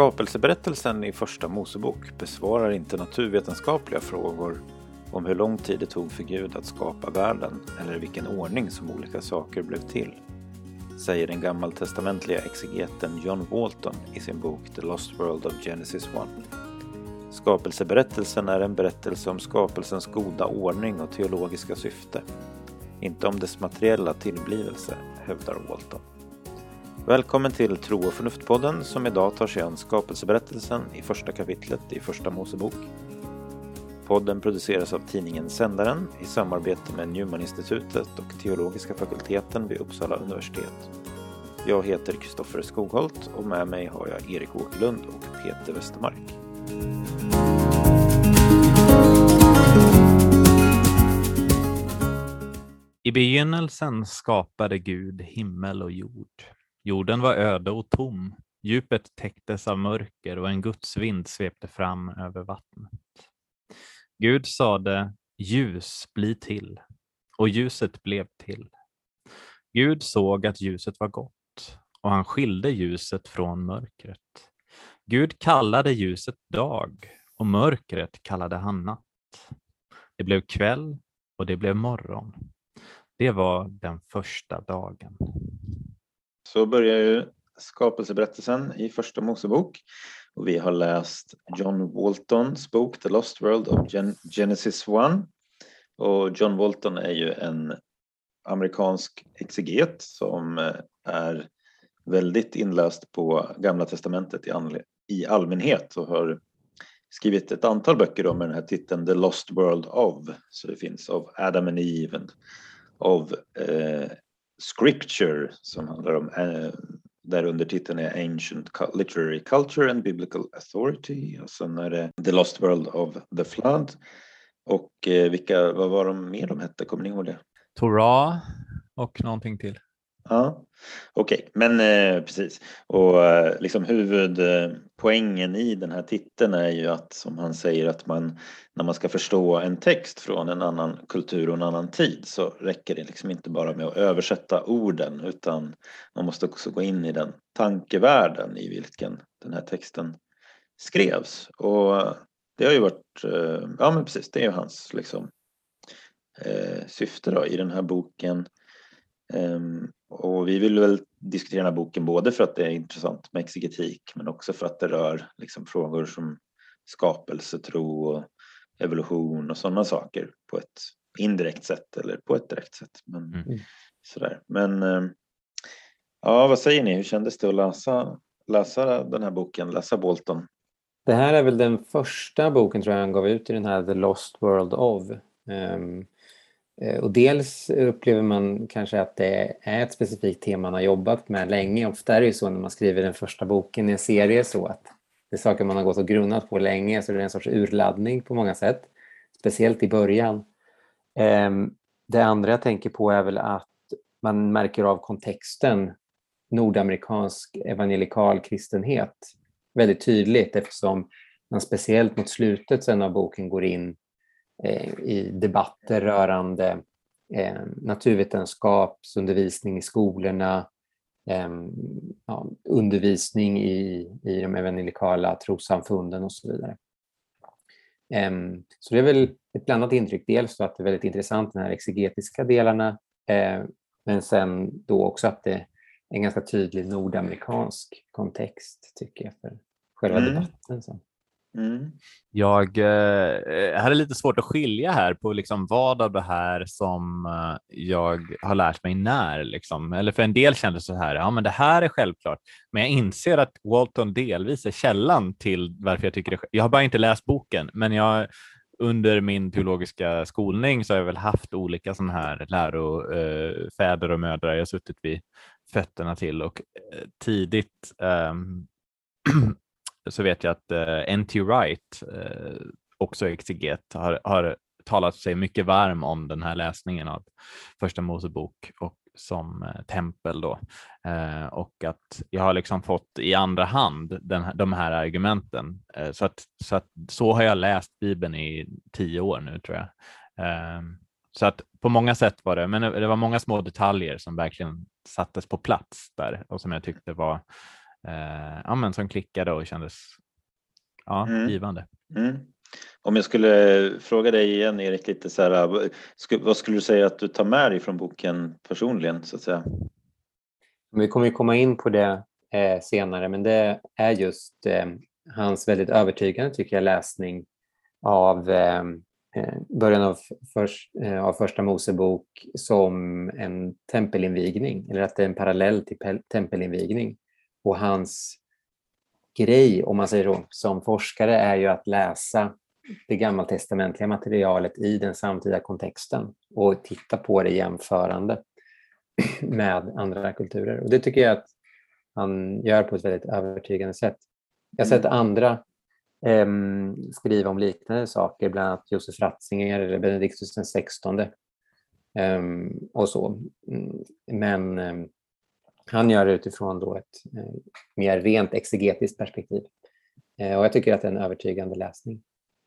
Skapelseberättelsen i Första Mosebok besvarar inte naturvetenskapliga frågor om hur lång tid det tog för Gud att skapa världen eller i vilken ordning som olika saker blev till, säger den gammaltestamentliga exegeten John Walton i sin bok The Lost World of Genesis 1. Skapelseberättelsen är en berättelse om skapelsens goda ordning och teologiska syfte, inte om dess materiella tillblivelse, hävdar Walton. Välkommen till Tro och förnuftpodden som idag tar sig an skapelseberättelsen i första kapitlet i Första Mosebok. Podden produceras av tidningen Sändaren i samarbete med Newman-institutet och Teologiska fakulteten vid Uppsala universitet. Jag heter Kristoffer Skogholt och med mig har jag Erik Åkerlund och Peter Westermark. I begynnelsen skapade Gud himmel och jord. Jorden var öde och tom. Djupet täcktes av mörker och en Guds vind svepte fram över vattnet. Gud sade ljus bli till och ljuset blev till. Gud såg att ljuset var gott och han skilde ljuset från mörkret. Gud kallade ljuset dag och mörkret kallade han natt. Det blev kväll och det blev morgon. Det var den första dagen. Så börjar ju skapelseberättelsen i Första Mosebok och vi har läst John Waltons bok The Lost World of Gen Genesis 1. Och John Walton är ju en amerikansk exeget som eh, är väldigt inläst på Gamla Testamentet i, i allmänhet och har skrivit ett antal böcker då med den här titeln The Lost World of. Så det finns av Adam and Eve, and of eh, Scripture som handlar om eh, där undertiteln är Ancient Literary Culture and Biblical Authority och sen är det The Lost World of the Flood och eh, vilka, vad var de mer de hette, kommer ni ihåg det? Torah och någonting till. Ja, okej, okay. men eh, precis. Och eh, liksom Poängen i den här titeln är ju att, som han säger, att man när man ska förstå en text från en annan kultur och en annan tid så räcker det liksom inte bara med att översätta orden utan man måste också gå in i den tankevärlden i vilken den här texten skrevs. Och det har ju varit, eh, ja men precis, det är ju hans liksom eh, syfte då i den här boken. Um, och vi vill väl diskutera den här boken både för att det är intressant med exegetik men också för att det rör liksom frågor som skapelse, tro och evolution och sådana saker på ett indirekt sätt eller på ett direkt sätt. Men, mm. mm. sådär. men ehm, ja, vad säger ni? Hur kändes det att läsa, läsa den här boken, läsa Bolton? Det här är väl den första boken tror jag han gav ut i den här The Lost World of. Um, Eh, Eh, och dels upplever man kanske att det är ett specifikt tema man har jobbat med länge. Ofta är det ju så när man skriver den första boken i en serie så att det är saker man har gått och grunnat på länge så det är en sorts urladdning på många sätt. Speciellt i början. Ehm, det andra jag tänker på är väl att man märker av kontexten nordamerikansk evangelikal kristenhet väldigt tydligt eftersom man speciellt mot slutet sen av boken går in i debatter rörande eh, naturvetenskapsundervisning i skolorna, eh, ja, undervisning i, i de evangelikala trossamfunden och så vidare. Så det är väl ett blandat intryck. Dels att det är väldigt intressant, de här exegetiska delarna, men sen då också att det är en ganska tydlig nordamerikansk kontext, tycker jag, för själva mm. debatten. Så. Mm. Jag eh, eh, hade lite svårt att skilja här på liksom vad av det här som eh, jag har lärt mig när. Liksom. Eller för en del kändes det så här, ja men det här är självklart. Men jag inser att Walton delvis är källan till varför jag tycker det. Jag har bara inte läst boken, men jag under min teologiska skolning så har jag väl haft olika sådana här lärofäder eh, och mödrar jag suttit vid fötterna till och eh, tidigt um, så vet jag att uh, eh, N.T. Wright, uh, också exeget, har, har talat sig mycket varm om den här läsningen av Första Mosebok och som uh, tempel då. Uh, och att jag har liksom fått i andra hand den, de här argumenten. Uh, så, att, så, att, så har jag läst Bibeln i tio år nu tror jag. Ehm, så att på många sätt var det, men det var många små detaljer som verkligen sattes på plats där och som jag tyckte var eh, ja, men som klickade och kändes ja, Mm. givande. Mm. Om jag skulle fråga dig igen Erik, lite så här, vad sku- vad skulle du säga att du tar med dig från boken personligen så att säga? Vi kommer ju komma in på det eh, senare, men det är just eh, hans väldigt övertygande, tycker jag, läsning av eh, eh, början av, först, eh, av Första Mosebok som en tempelinvigning, eller att det är en parallell till pel- tempelinvigning. Och hans grej, om man säger så, som forskare är ju att läsa det gammaltestamentliga materialet i den samtida kontexten och titta på det jämförande med andra kulturer. Och det tycker jag att han gör på ett väldigt övertygande sätt. Jag har sett andra em, skriva om liknande saker, bland annat Josef Ratzinger eller Benediktus XVI. em, och så. Mm, Men em, han gör det utifrån då ett eh, mer rent exegetiskt perspektiv. Eh, och jag tycker att det är en övertygande läsning.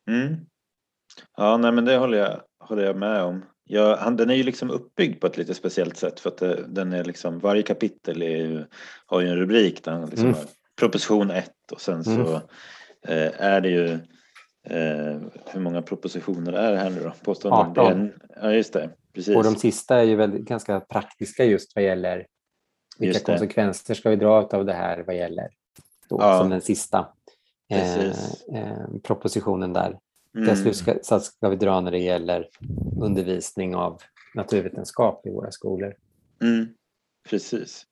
Mm. Ja, nej, men det håller jag, håller jag med om. Ja, han, den är ju liksom uppbyggd på ett lite speciellt sätt för att det, den är liksom, varje kapitel är har ju en rubrik där han liksom Mm. har proposition 1 och sen så Mm. eh, är det ju eh, hur många propositioner är det här nu då? Påstående? 18. Det är en- Ja, just det. Precis. Och de sista är ju väldigt, ganska praktiska just vad gäller vilka konsekvenser ska vi dra av det här vad gäller då, Ja. som den sista eh, eh, propositionen där. Mm. Vilka slutsatser ska vi dra när det gäller undervisning av naturvetenskap i våra skolor? Mm, precis.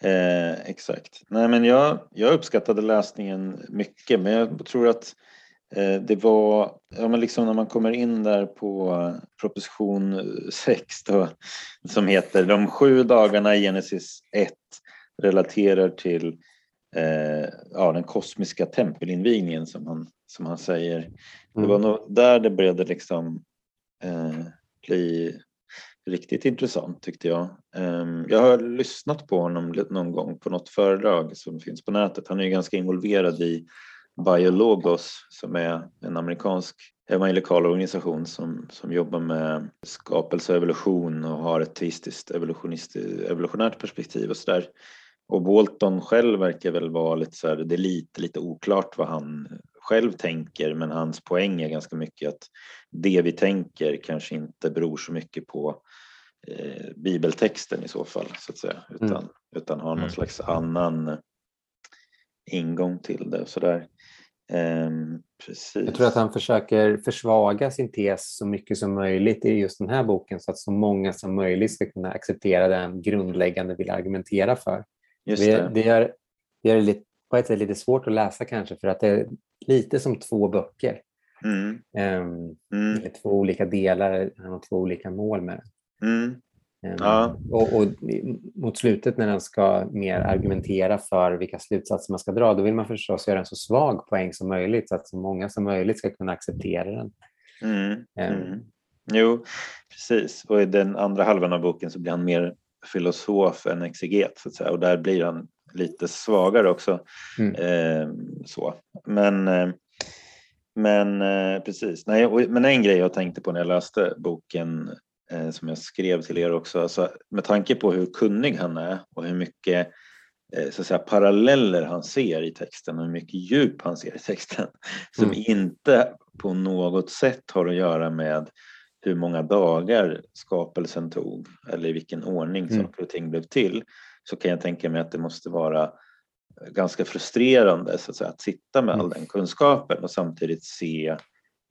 Eh, exakt. Nej, men jag, jag uppskattade läsningen mycket, men jag tror att det var, ja, men liksom när man kommer in där på proposition 6 då, som heter De sju dagarna i Genesis 1 relaterar till eh, ja, den kosmiska tempelinvigningen som han, som han säger. Det var nog där det började liksom eh, bli riktigt intressant tyckte jag. Ehm, Jag har lyssnat på honom någon gång på något föredrag som finns på nätet. Han är ju ganska involverad i Biologos som är en amerikansk evangelikal organisation som, som jobbar med skapelse och evolution och har ett teistiskt evolutionärt perspektiv och sådär. Och Bolton själv verkar väl vara lite så här, det är lite, lite oklart vad han själv tänker men hans poäng är ganska mycket att det vi tänker kanske inte beror så mycket på eh, bibeltexten i så fall så att säga utan, Mm. utan har någon Mm. slags annan ingång till det. Så där. Ehm, precis. Jag tror att han försöker försvaga sin tes så mycket som möjligt i just den här boken så att så många som möjligt ska kunna acceptera den grundläggande vill argumentera för. Just Det, det. det gör, det gör det lite, på ett sätt lite svårt att läsa kanske för att det är lite som två böcker. Mm, Um, mm, två olika delar, han har två olika mål med det. mm, Ehm, Ja. och, och mot slutet när han ska mer argumentera för vilka slutsatser man ska dra, då vill man förstås göra en så svag poäng som möjligt så att så många som möjligt ska kunna acceptera den. mm, Ehm, mm. Jo, precis. Och i den andra halvan av boken så blir han mer filosof än exeget så att säga. Och där blir han lite svagare också. Mm. Eh, så. Men, eh, men eh, precis. Nej, och, men en grej jag tänkte på när jag läste boken eh, som jag skrev till er också. Alltså, med tanke på hur kunnig han är och hur mycket eh, så att säga, paralleller han ser i texten och hur mycket djup han ser i texten som Mm. inte på något sätt har att göra med hur många dagar skapelsen tog eller i vilken ordning Mm. saker och ting blev till så kan jag tänka mig att det måste vara ganska frustrerande så att, säga, att sitta med all Mm. den kunskapen och samtidigt se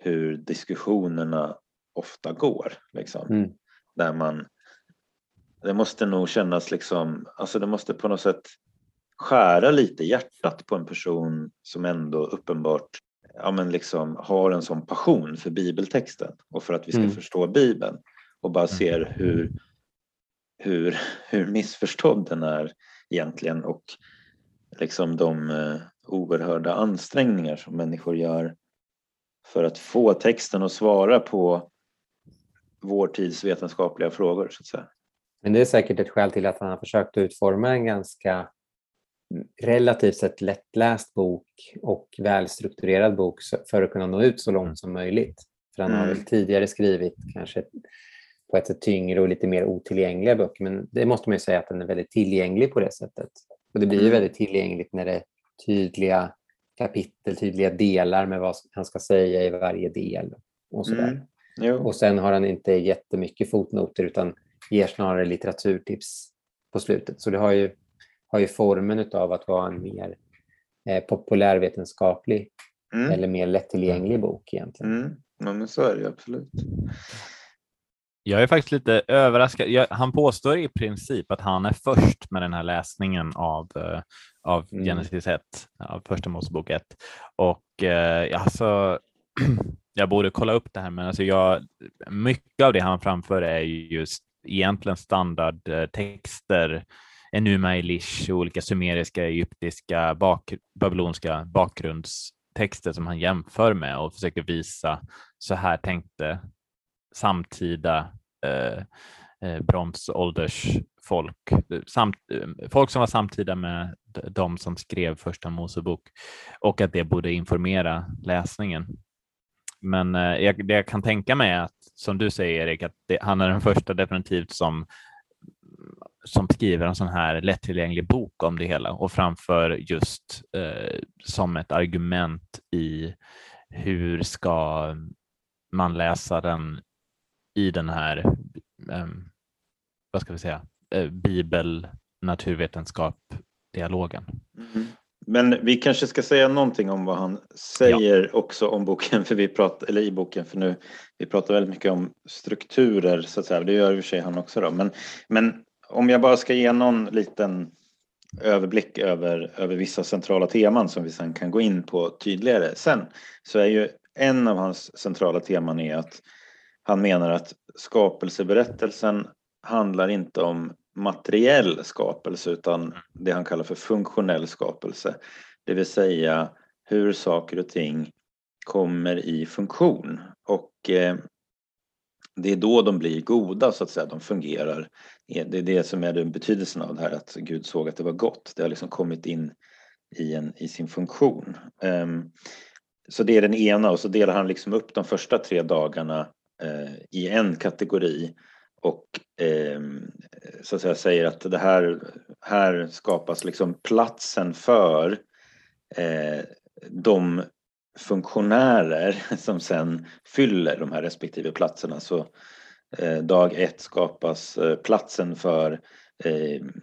hur diskussionerna ofta går. Liksom. Mm. Där man, det måste nog kännas liksom, alltså det måste på något sätt skära lite hjärtat på en person som ändå uppenbart ja, men liksom har en sån passion för bibeltexten och för att vi ska Mm. förstå Bibeln och bara ser hur, hur, hur missförstådd den är egentligen och liksom de eh, oerhörda ansträngningar som människor gör för att få texten att svara på vår tids vetenskapliga frågor så att säga. Men det är säkert ett skäl till att han har försökt utforma en ganska relativt sett lättläst bok och välstrukturerad bok för att kunna nå ut så långt som möjligt. För han har Mm. väl tidigare skrivit kanske på ett sätt tyngre och lite mer otillgängliga böcker, men det måste man ju säga att den är väldigt tillgänglig på det sättet. Och det blir ju Mm. väldigt tillgängligt när det är tydliga kapitel, tydliga delar med vad han ska säga i varje del. Och, sådär. Mm. Jo. och sen har han inte jättemycket fotnoter utan ger snarare litteraturtips på slutet. Så det har ju, har ju formen av att vara en mer eh, populärvetenskaplig Mm. eller mer lättillgänglig bok egentligen. Mm. Ja, men så är det ju absolut. Jag är faktiskt lite överraskad. Jag, han påstår i princip att han är först med den här läsningen av, eh, av Mm. Genesis 1, av Första Mosebok 1. Och eh, alltså, jag borde kolla upp det här, men alltså jag, mycket av det han framför är ju just egentligen standardtexter, eh, Enuma Elish, olika sumeriska, egyptiska, bak, babyloniska bakgrundstexter som han jämför med och försöker visa så här tänkte samtida eh, eh, bronsåldersfolk, samt, eh, folk som var samtida med de som skrev första Mosebok och att det borde informera läsningen. Men eh, jag, det jag kan tänka mig är att, som du säger Erik, att det, han är den första definitivt som som skriver en sån här lättillgänglig bok om det hela och framför just eh, som ett argument i hur ska man läsa den i den här, eh, vad ska vi säga, eh, bibel naturvetenskap dialogen. Mm. Men vi kanske ska säga någonting om vad han säger också om boken, för vi pratar, eller i boken, för nu vi pratar väldigt mycket om strukturer så att säga, det gör i och för sig han också då, men, men om jag bara ska ge någon liten överblick över, över vissa centrala teman som vi sen kan gå in på tydligare sen, så är ju en av hans centrala teman är att han menar att skapelseberättelsen handlar inte om materiell skapelse utan det han kallar för funktionell skapelse. Det vill säga hur saker och ting kommer i funktion. Och eh, det är då de blir goda så att säga, de fungerar. Det är det som är den betydelsen av det här att Gud såg att det var gott. Det har liksom kommit in i, en, i sin funktion. Um, så det är den ena och så delar han liksom upp de första tre dagarna eh, i en kategori och eh, så att säga säger att det här, här skapas liksom platsen för eh, de funktionärer som sen fyller de här respektive platserna. Så eh, dag ett skapas eh, platsen för ehm,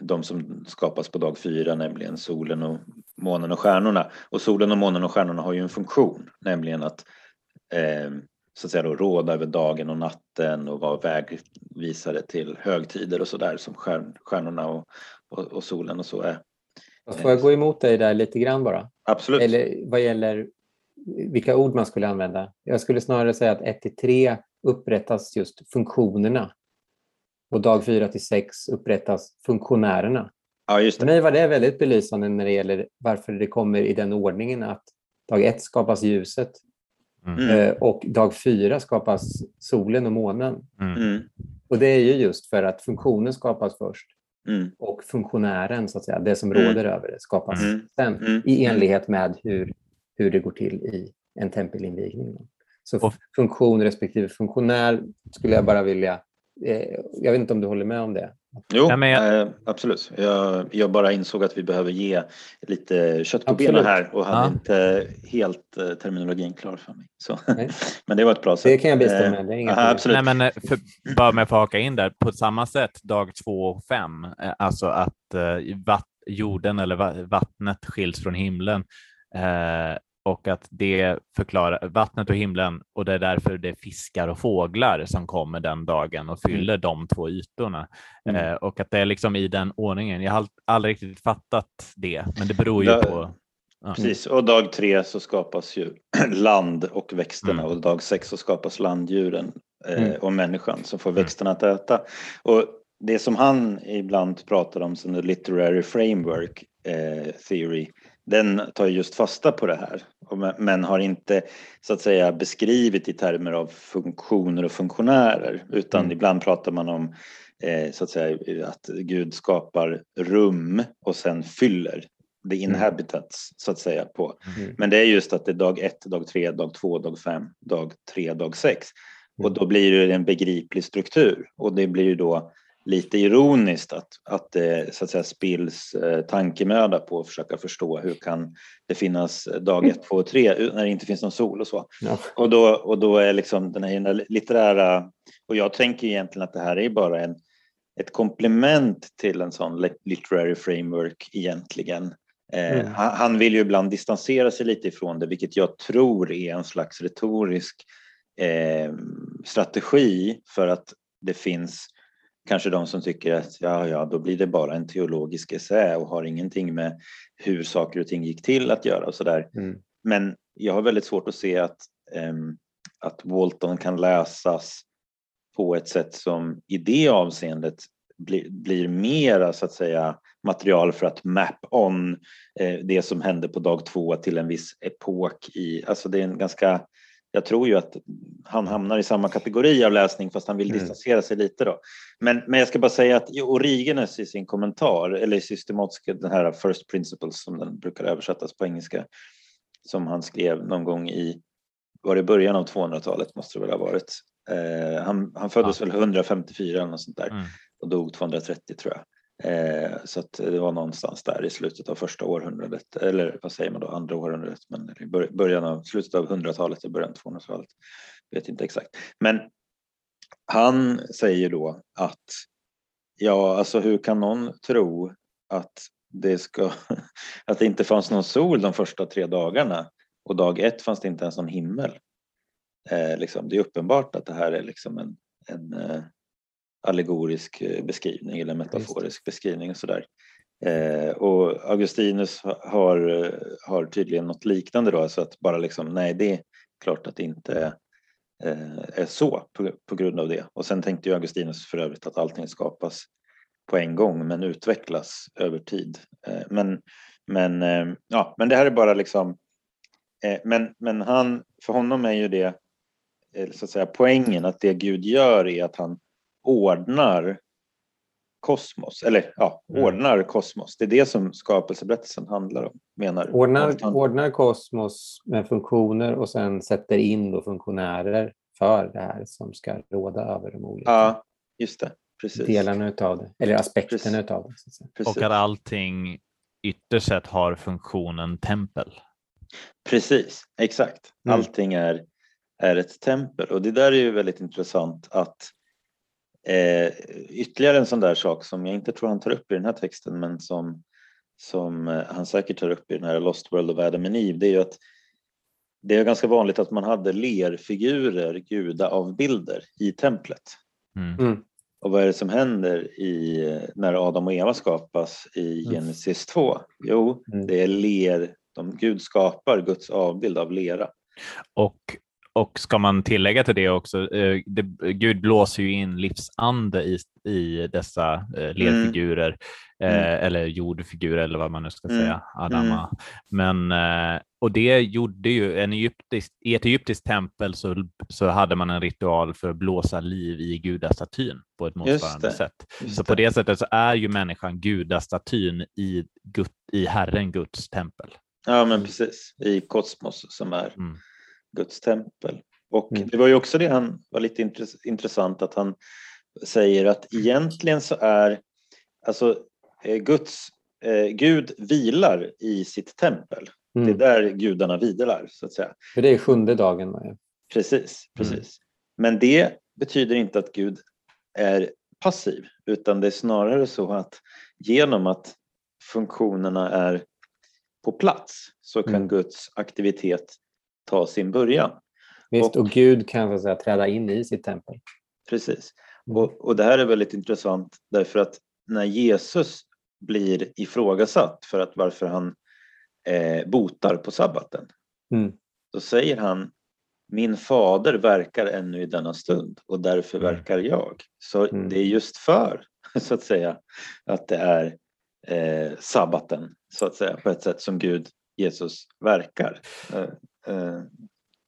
de som skapas på dag fyra, nämligen solen och månen och stjärnorna. Och solen och månen och stjärnorna har ju en funktion, nämligen att eh, så att säga då, råda över dagen och natten och vara vägvisare till högtider och sådär som stjärn, stjärnorna och, och, och, solen och så är. Får jag gå emot dig där lite grann bara? Absolut. Eller vad gäller vilka ord man skulle använda. Jag skulle snarare säga att 1 till 3 upprättas just funktionerna och dag 4 till 6 upprättas funktionärerna. Ja, just det. För mig var det väldigt belysande när det gäller varför det kommer i den ordningen att dag 1 skapas ljuset Mm. eh, och dag 4 skapas solen och månen. Mm. Mm. Och det är ju just för att funktionen skapas först Mm. och funktionären, så att säga, det som Mm. råder över det, skapas Mm. sen Mm. i enlighet med hur, hur det går till i en tempelinvigning. Så Och- funktion respektive funktionär skulle jag bara vilja... Eh, jag vet inte om du håller med om det? Jo, men jag- eh, absolut. Jag, jag bara insåg att vi behöver ge lite kött på Absolut. benen här och hade Ja. inte helt eh, terminologin klar för mig. Så. Nej. men det var ett bra sätt. Det kan jag bistå Eh, med. Inga aha, absolut. Nej, men eh, för, bara med att få haka in där, på samma sätt dag två och fem, eh, alltså att eh, vatt, jorden eller va- vattnet skiljs från himlen eh, och att det förklarar vattnet och himlen och det är därför det är fiskar och fåglar som kommer den dagen och fyller de två ytorna Mm. eh, och att det är liksom i den ordningen. Jag har ald- aldrig riktigt fattat det, men det beror ju på. Ja. Precis, och dag tre så skapas ju land och växterna Mm. och dag sex så skapas landdjuren eh, Mm. och människan som får Mm. växterna att äta. Och det som han ibland pratar om som the literary framework eh, theory, den tar just fasta på det här. Men- har inte så att säga beskrivit i termer av funktioner och funktionärer utan Mm. ibland pratar man om eh, så att säga att Gud skapar rum och sen fyller the inhabitants så att säga på. Mm. Men det är just att det är dag ett, dag tre, dag två, dag fem, dag tre, dag sex. Och Mm. då blir det en begriplig struktur och det blir ju då lite ironiskt att, att det så att säga spills eh, tankemöda på att försöka förstå hur kan det finnas dag ett, två och tre när det inte finns någon sol och så. Ja. Och, då, och då är liksom den här litterära, och jag tänker egentligen att det här är bara en, ett komplement till en sån literary framework egentligen. Eh, mm. han, han vill ju ibland distansera sig lite ifrån det, vilket jag tror är en slags retorisk eh, strategi för att det finns kanske de som tycker att ja, ja, då blir det bara en teologisk essä och har ingenting med hur saker och ting gick till att göra och sådär. Mm. Men jag har väldigt svårt att se att, um, att Walton kan läsas på ett sätt som i det avseendet blir, blir mera så att säga material för att map on eh, det som hände på dag två till en viss epok i, alltså det är en ganska jag tror ju att han hamnar i samma kategori av läsning fast han vill mm. distansera sig lite då. Men, men jag ska bara säga att Origenes i sin kommentar, eller systematiska, den här First Principles som den brukar översättas på engelska, som han skrev någon gång i, var det början av 200-talet måste det väl ha varit. Eh, han, han föddes ja. väl 154 eller något sånt där mm. och dog 230 tror jag. Eh, så att det var någonstans där i slutet av första århundradet, eller vad säger man då, andra århundradet, men i början av, slutet av hundratalet och början av 200-talet. Vet inte exakt. Men han säger då att ja, alltså hur kan någon tro att det, ska, att det inte fanns någon sol de första tre dagarna och dag ett fanns det inte ens någon himmel. Eh, liksom, det är uppenbart att det här är liksom en, en eh, allegorisk eh, beskrivning eller metaforisk beskrivning och sådär. Eh, och Augustinus har, eh, har tydligen något liknande då, så att bara liksom, nej det är klart att det inte eh, är så på, på, grund av det. Och sen tänkte ju Augustinus för övrigt att allting skapas på en gång men utvecklas över tid. Eh, men, men, eh, ja, men det här är bara liksom, men, men han, för honom är ju det så att säga poängen att det Gud gör är att han ordnar kosmos, eller ja, mm. ordnar kosmos. Det är det som skapelseberättelsen handlar om, menar Ordnar, ordnar kosmos med funktioner och sen sätter in då funktionärer för det här som ska råda över de olika ja, just det. Precis. delarna utav det, eller aspekterna utav det. Precis. Och att allting ytterst sett har funktionen tempel. Precis, exakt. Mm. Allting är, är ett tempel och det där är ju väldigt intressant att Eh, ytterligare en sån där sak som jag inte tror han tar upp i den här texten men som, som eh, han säkert tar upp i den här Lost World of Adam and Eve det är ju att det är ganska vanligt att man hade lerfigurer, gudaavbilder i templet. Mm. mm. Och vad är det som händer i, när Adam och Eva skapas i mm. Genesis 2? Jo, mm. det är ler, de, Gud skapar Guds avbild av lera. Och och ska man tillägga till det också, eh, det, Gud blåser ju in livsande i, i dessa eh, mm. eh, mm. eller jordfigurer eller vad man nu ska mm. säga, Adama. Mm. Men, eh, och det gjorde ju, en egyptisk, i ett egyptiskt tempel så, så hade man en ritual för att blåsa liv i gudastatyn på ett motsvarande sätt. Så på det sättet så är ju människan gudastatyn i, i Herren Guds tempel. Ja men precis, i kosmos som är mm Guds tempel. Och mm. det var ju också det han var lite intressant att han säger att egentligen så är alltså eh, Guds eh, Gud vilar i sitt tempel. Mm. Det är där gudarna vilar så att säga. För det är sjunde dagen. Ja. Precis, precis. Mm. Men det betyder inte att Gud är passiv utan det är snarare så att genom att funktionerna är på plats så kan mm. Guds aktivitet ta sin början. Visst, och, och Gud kan så säga, träda in i sitt tempel. Precis. Mm. Och, och det här är väldigt intressant därför att när Jesus blir ifrågasatt för att varför han eh, botar på sabbaten, mm. då säger han min fader verkar ännu i denna stund och därför mm. verkar jag. Så mm. det är just för, så att säga, att det är eh, sabbaten, så att säga, på ett sätt som Gud, Jesus, verkar. Eh, Uh,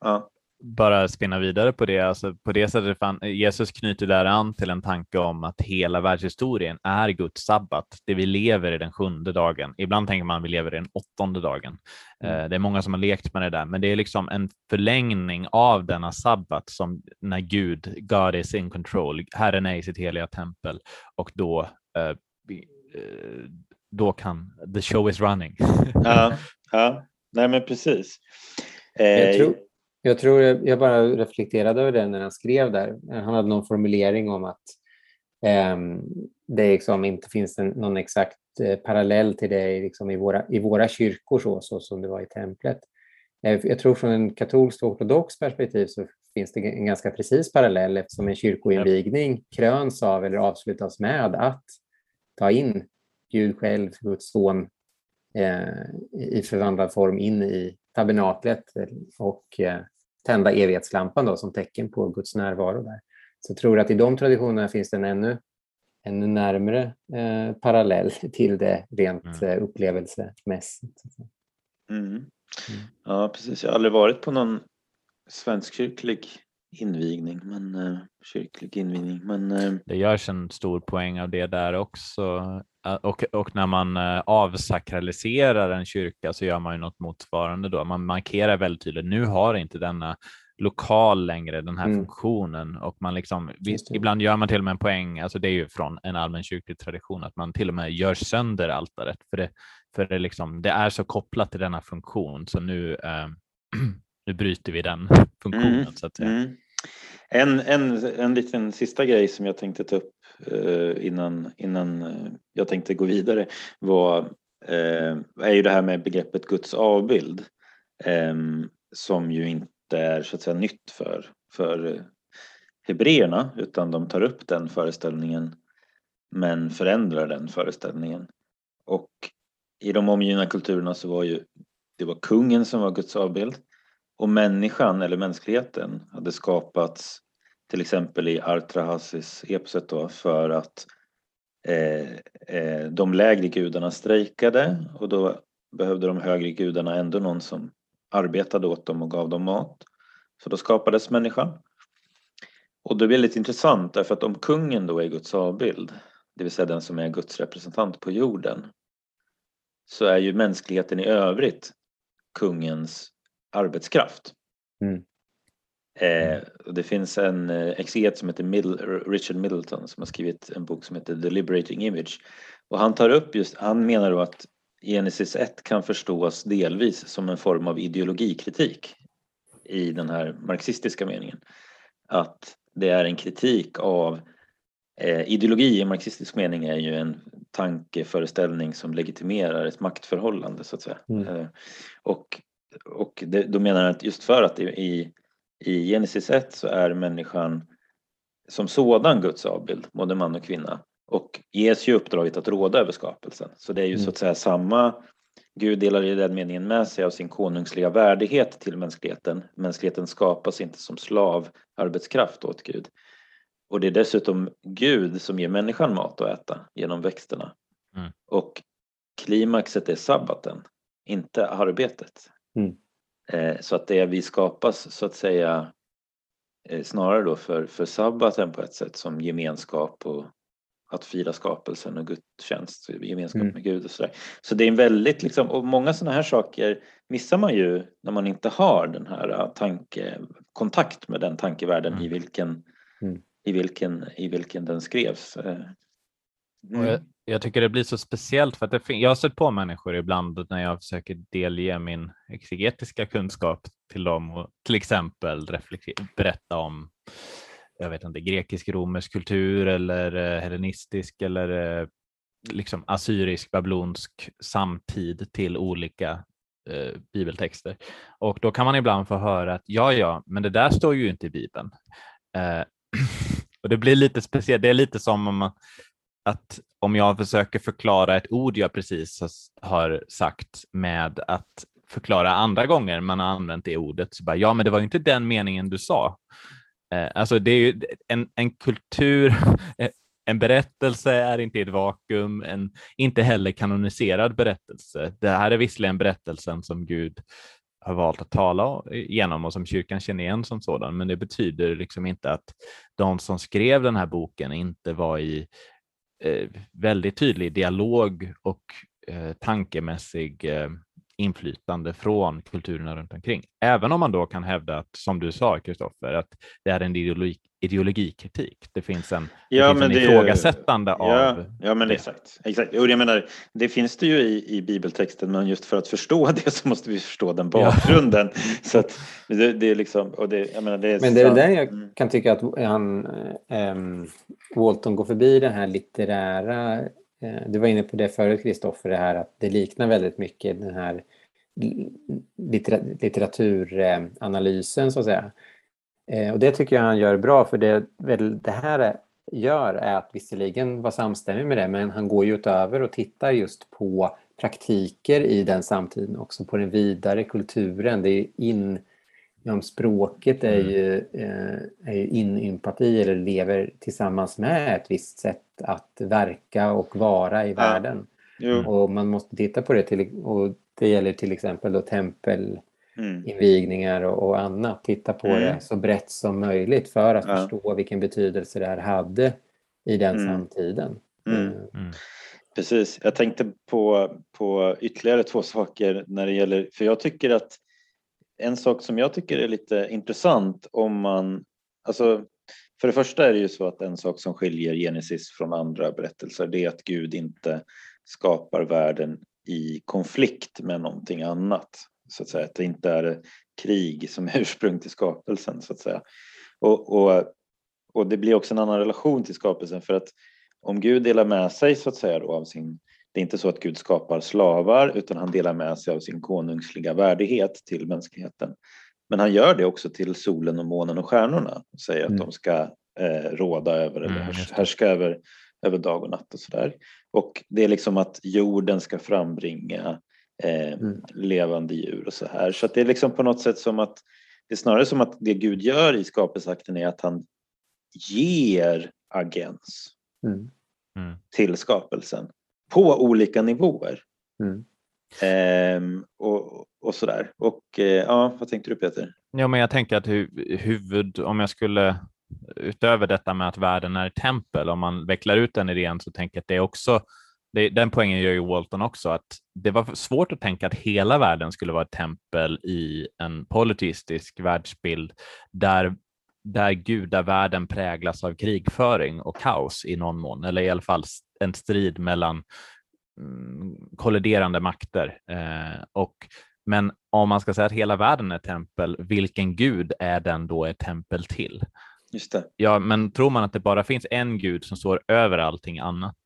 ja. bara spinna vidare på det, alltså på det sättet fan, Jesus knyter där an till en tanke om att hela världshistorien är Guds sabbat, det vi lever i den sjunde dagen. Ibland tänker man att vi lever i den åttonde dagen. Mm. Eh, det är många som har lekt med det där, men det är liksom en förlängning av denna sabbat som när Gud, God is in control, Herren är i sitt heliga tempel och då, eh, eh då kan the show is running. ja, ja, nej men precis. Jag tror, jag tror jag bara reflekterade över det när han skrev där. Han hade någon formulering om att eh, det liksom inte finns en, någon exakt eh, parallell till det liksom i, våra, i våra kyrkor så, så som det var i templet. Eh, jag tror från en katolsk ortodox perspektiv så finns det en ganska precis parallell eftersom en kyrkoinvigning kröns av eller avslutas med att ta in Gud själv, Guds son, eh, i förvandlad form in i tabernaklet och eh, tända evighetslampan då, som tecken på Guds närvaro där. Så jag tror att i de traditionerna finns det en ännu, ännu närmare eh, parallell till det rent mm. eh, upplevelsemässigt. Mm. Mm. Ja, precis. Jag har aldrig varit på någon svenskkyrklig invigning, men eh, kyrklig invigning. Men, eh, det görs en stor poäng av det där också. Och, och när man eh, avsakraliserar en kyrka så gör man ju något motsvarande då. Man markerar väldigt tydligt, nu har inte denna lokal längre den här mm. funktionen och man liksom, visst, ibland gör man till och med en poäng, alltså det är ju från en allmän kyrklig tradition, att man till och med gör sönder altaret för det, för det, liksom, det är så kopplat till denna funktion så nu, eh, nu bryter vi den funktionen mm. så att säga. Mm. En, en, en liten sista grej som jag tänkte ta upp eh, Eh, innan, innan eh, jag tänkte gå vidare var, eh, är ju det här med begreppet Guds avbild eh, som ju inte är så att säga nytt för, för hebreerna utan de tar upp den föreställningen men förändrar den föreställningen. Och i de omgivna kulturerna så var ju det var kungen som var Guds avbild och människan eller mänskligheten hade skapats till exempel i Artrahasis eposet då för att eh, eh, de lägre gudarna strejkade och då behövde de högre gudarna ändå någon som arbetade åt dem och gav dem mat. Så då skapades människan. Och det blir lite intressant därför att om kungen då är Guds avbild, det vill säga den som är Guds representant på jorden, så är ju mänskligheten i övrigt kungens arbetskraft. Mm. Eh, det finns en eh, exeget som heter Middle, Richard Middleton som har skrivit en bok som heter The Liberating Image. Och han tar upp just, han menar då att Genesis 1 kan förstås delvis som en form av ideologikritik i den här marxistiska meningen. Att det är en kritik av eh, ideologi i marxistisk mening är ju en tankeföreställning som legitimerar ett maktförhållande så att säga. Mm. Eh, och och det, då menar han att just för att i, i Genesis 1 så är människan som sådan Guds avbild, både man och kvinna och ges ju uppdraget att råda över skapelsen. Så det är ju mm. så att säga samma Gud delar i den meningen med sig av sin konungsliga värdighet till mänskligheten. Mänskligheten skapas inte som slav arbetskraft åt Gud. Och det är dessutom Gud som ger människan mat att äta genom växterna. Mm. Och klimaxet är sabbaten, inte arbetet. Mm. Eh, så att det vi skapas så att säga eh, snarare då för, för sabbaten på ett sätt som gemenskap och att fira skapelsen och gudstjänst, gemenskap mm. med Gud och sådär. Så det är en väldigt liksom, och många sådana här saker missar man ju när man inte har den här äh, tanke, kontakt med den tankevärlden mm. i, vilken, mm. i, vilken, i vilken den skrevs. Mm. Jag, jag, tycker det blir så speciellt för att det, jag har sett på människor ibland när jag försöker delge min exegetiska kunskap till dem och till exempel berätta om jag vet inte, grekisk-romersk kultur eller eh, hellenistisk eller eh, liksom assyrisk, babylonsk samtid till olika eh, bibeltexter. Och då kan man ibland få höra att ja, ja, men det där står ju inte i Bibeln. Eh, och det blir lite speciellt. Det är lite som om man, att om jag försöker förklara ett ord jag precis har sagt med att förklara andra gånger man har använt det ordet, så bara ja, men det var ju inte den meningen du sa. Eh, alltså det är ju en, en kultur, eh, en berättelse är inte i ett vakuum, en inte heller kanoniserad berättelse. Det här är visserligen berättelsen som Gud har valt att tala igenom och som kyrkan känner igen som sådan. Men det betyder liksom inte att de som skrev den här boken inte var i Eh, väldigt tydlig dialog och eh, tankemässig eh, inflytande från kulturerna runt omkring. Även om man då kan hävda att, som du sa Kristoffer, att det är en ideologi, ideologikritik. Det finns en, ja, det finns en det, ifrågasättande ja, av... Ja, men det. exakt. exakt. Och jag menar, det finns det ju i, i bibeltexten, men just för att förstå det så måste vi förstå den bakgrunden. Ja. så att det, det, är liksom... Och det, jag menar, det är men det är där jag mm. kan tycka att han, ähm, Walton går förbi den här litterära Eh, du var inne på det förut Kristoffer, det här att det liknar väldigt mycket den här litteraturanalysen så att säga. Eh, och det tycker jag han gör bra för det, det här gör är att visserligen vara samstämmig med det men han går ju utöver och tittar just på praktiker i den samtiden också på den vidare kulturen. Det är in, om språket är mm. ju, eh, är ju in-empati eller lever tillsammans med ett visst sätt att verka och vara i ja. världen. Jo. Och man måste titta på det till, och det gäller till exempel då tempelinvigningar mm. och, och annat. Titta på mm. det så brett som möjligt för att ja. förstå vilken betydelse det här hade i den mm. samtiden. Mm. Mm. mm. Precis, jag tänkte på, på ytterligare två saker när det gäller, för jag tycker att en sak som jag tycker är lite intressant om man, alltså för det första är det ju så att en sak som skiljer Genesis från andra berättelser det är att Gud inte skapar världen i konflikt med någonting annat. Så att säga, att det inte är krig som är ursprung till skapelsen så att säga. Och, och, och det blir också en annan relation till skapelsen för att om Gud delar med sig så att säga då av sin det är inte så att Gud skapar slavar utan han delar med sig av sin konungsliga värdighet till mänskligheten. Men han gör det också till solen och månen och stjärnorna och säger mm. att de ska eh, råda över eller mm, härska över, över dag och natt och sådär. Och det är liksom att jorden ska frambringa eh, mm. levande djur och så här. Så det är liksom på något sätt som att det är snarare som att det Gud gör i skapelseakten är att han ger agens mm. mm. till skapelsen på olika nivåer. Mm. Ehm, och, och sådär. Och eh, ja, vad tänkte du Peter? Ja, men jag tänker att hu huvud, om jag skulle utöver detta med att världen är ett tempel, om man vecklar ut den idén så tänker jag att det är också det, den poängen gör ju Walton också, att det var svårt att tänka att hela världen skulle vara ett tempel i en politistisk världsbild där, där gudavärlden präglas av krigföring och kaos i någon mån, eller i alla fall en strid mellan mm, kolliderande makter. Eh, och, men om man ska säga att hela världen är ett tempel, vilken gud är den då ett tempel till? Just det. Ja, men tror man att det bara finns en gud som står över allting annat,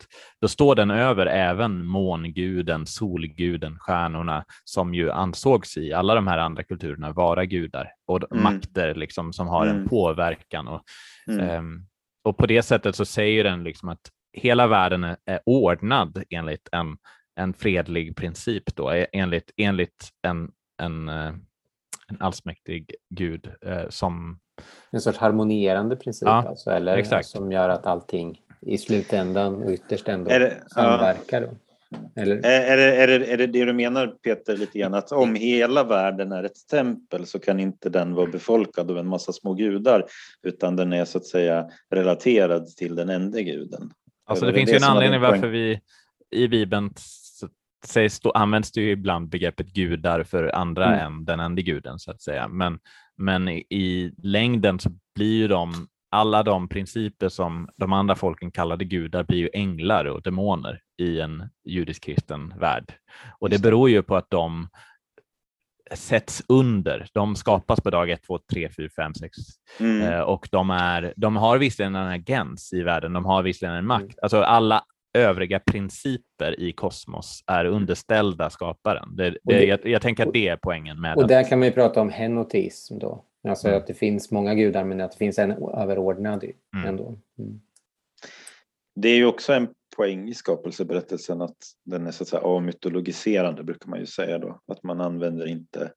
då står den över även månguden, solguden, stjärnorna som ju ansågs i alla de här andra kulturerna vara gudar och mm. makter liksom som har mm. en påverkan. Och, mm. um, och på det sättet så säger den liksom att hela världen är, ordnad enligt en, en fredlig princip då, e, enligt, enligt en, en, eh, en allsmäktig gud eh, som en sorts harmonierande princip ja, alltså, eller exakt. som gör att allting i slutändan och ytterst ändå det, samverkar. Ja. Eller? Är, det, är, det, är det det du menar Peter lite grann att om hela världen är ett tempel så kan inte den vara befolkad av en massa små gudar utan den är så att säga relaterad till den enda guden? Alltså det, det finns ju en anledning varför vi i Bibeln sägs då, används det ju ibland begreppet gudar för andra mm. än den enda guden så att säga. Men, men i, i längden så blir ju de alla de principer som de andra folken kallade gudar blir ju änglar och demoner i en judisk kristen värld. Och det beror ju på att de sätts under. De skapas på dag 1, 2, 3, 4, 5, 6 mm. och de, är, de har visserligen en agens i världen, de har visserligen en makt. Mm. Alltså alla övriga principer i kosmos är underställda skaparen. Det, det, det, jag, jag, tänker att det är poängen med Och där kan man ju prata om henoteism då. Alltså mm. att det finns många gudar men att det finns en överordnad mm. ändå. Mm. Det är ju också en poäng i skapelseberättelsen att den är så att säga amytologiserande brukar man ju säga då. Att man använder inte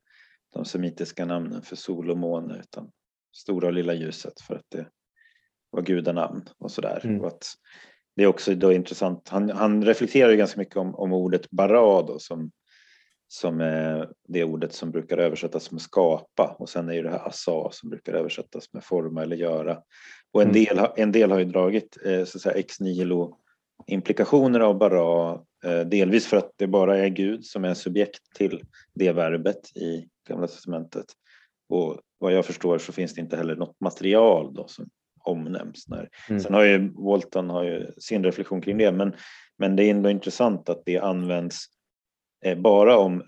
de semitiska namnen för sol och måne utan stora och lilla ljuset för att det var gudanamn och sådär. Mm. Och att det är också då intressant. Han, han reflekterar ju ganska mycket om, om ordet bara då, som som är det ordet som brukar översättas med skapa och sen är ju det här asa som brukar översättas med forma eller göra. Och en, mm. del, en del har ju dragit eh, så att säga, ex nihilo implikationer av bara, eh, delvis för att det bara är Gud som är subjekt till det verbet i Gamla testamentet. Och vad jag förstår så finns det inte heller något material då som omnämns. När. Mm. Sen har ju Walton har ju sin reflektion kring det men, men det är ändå intressant att det används eh, bara om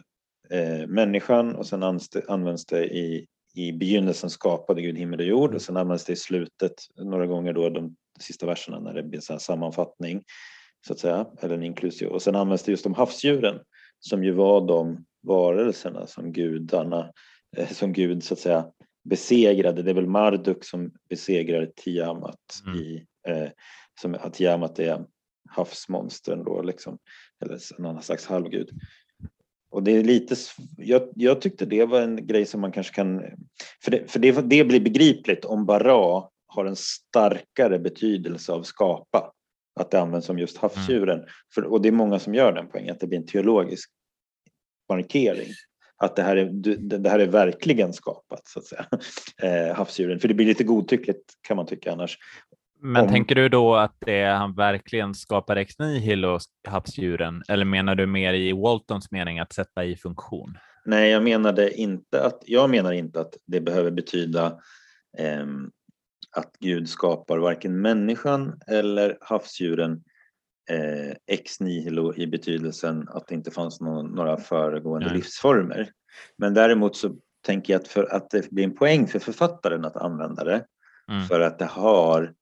eh, människan och sen används det i, i begynnelsen skapade Gud himmel och jord och sen används det i slutet några gånger då de sista verserna när det blir en sammanfattning så att säga, eller en inklusion. Och sen används det just om havsdjuren som ju var de varelserna som gudarna, eh, som Gud så att säga besegrade. Det är väl Marduk som besegrar Tiamat mm. i, eh, som att Tiamat är havsmonstern då liksom, eller en annan slags halvgud. Och det är lite, jag, jag, tyckte det var en grej som man kanske kan, för det, för det, det blir begripligt om bara har en starkare betydelse av skapa, att det används som just havsdjuren. Mm. För, och det är många som gör den poängen, att det blir en teologisk markering. Att det här är, det här är verkligen skapat, så att säga, eh, havsdjuren. För det blir lite godtyckligt kan man tycka annars. Men om... tänker du då att det han verkligen skapar ex nihilo havsdjuren eller menar du mer i Waltons mening att sätta i funktion? Nej, jag menade inte att jag menar inte att det behöver betyda eh, att Gud skapar varken människan eller havsdjuren eh, ex nihilo i betydelsen att det inte fanns någon, några föregående Nej. livsformer. Men däremot så tänker jag att för att det blir en poäng för författaren att använda det mm. för att det har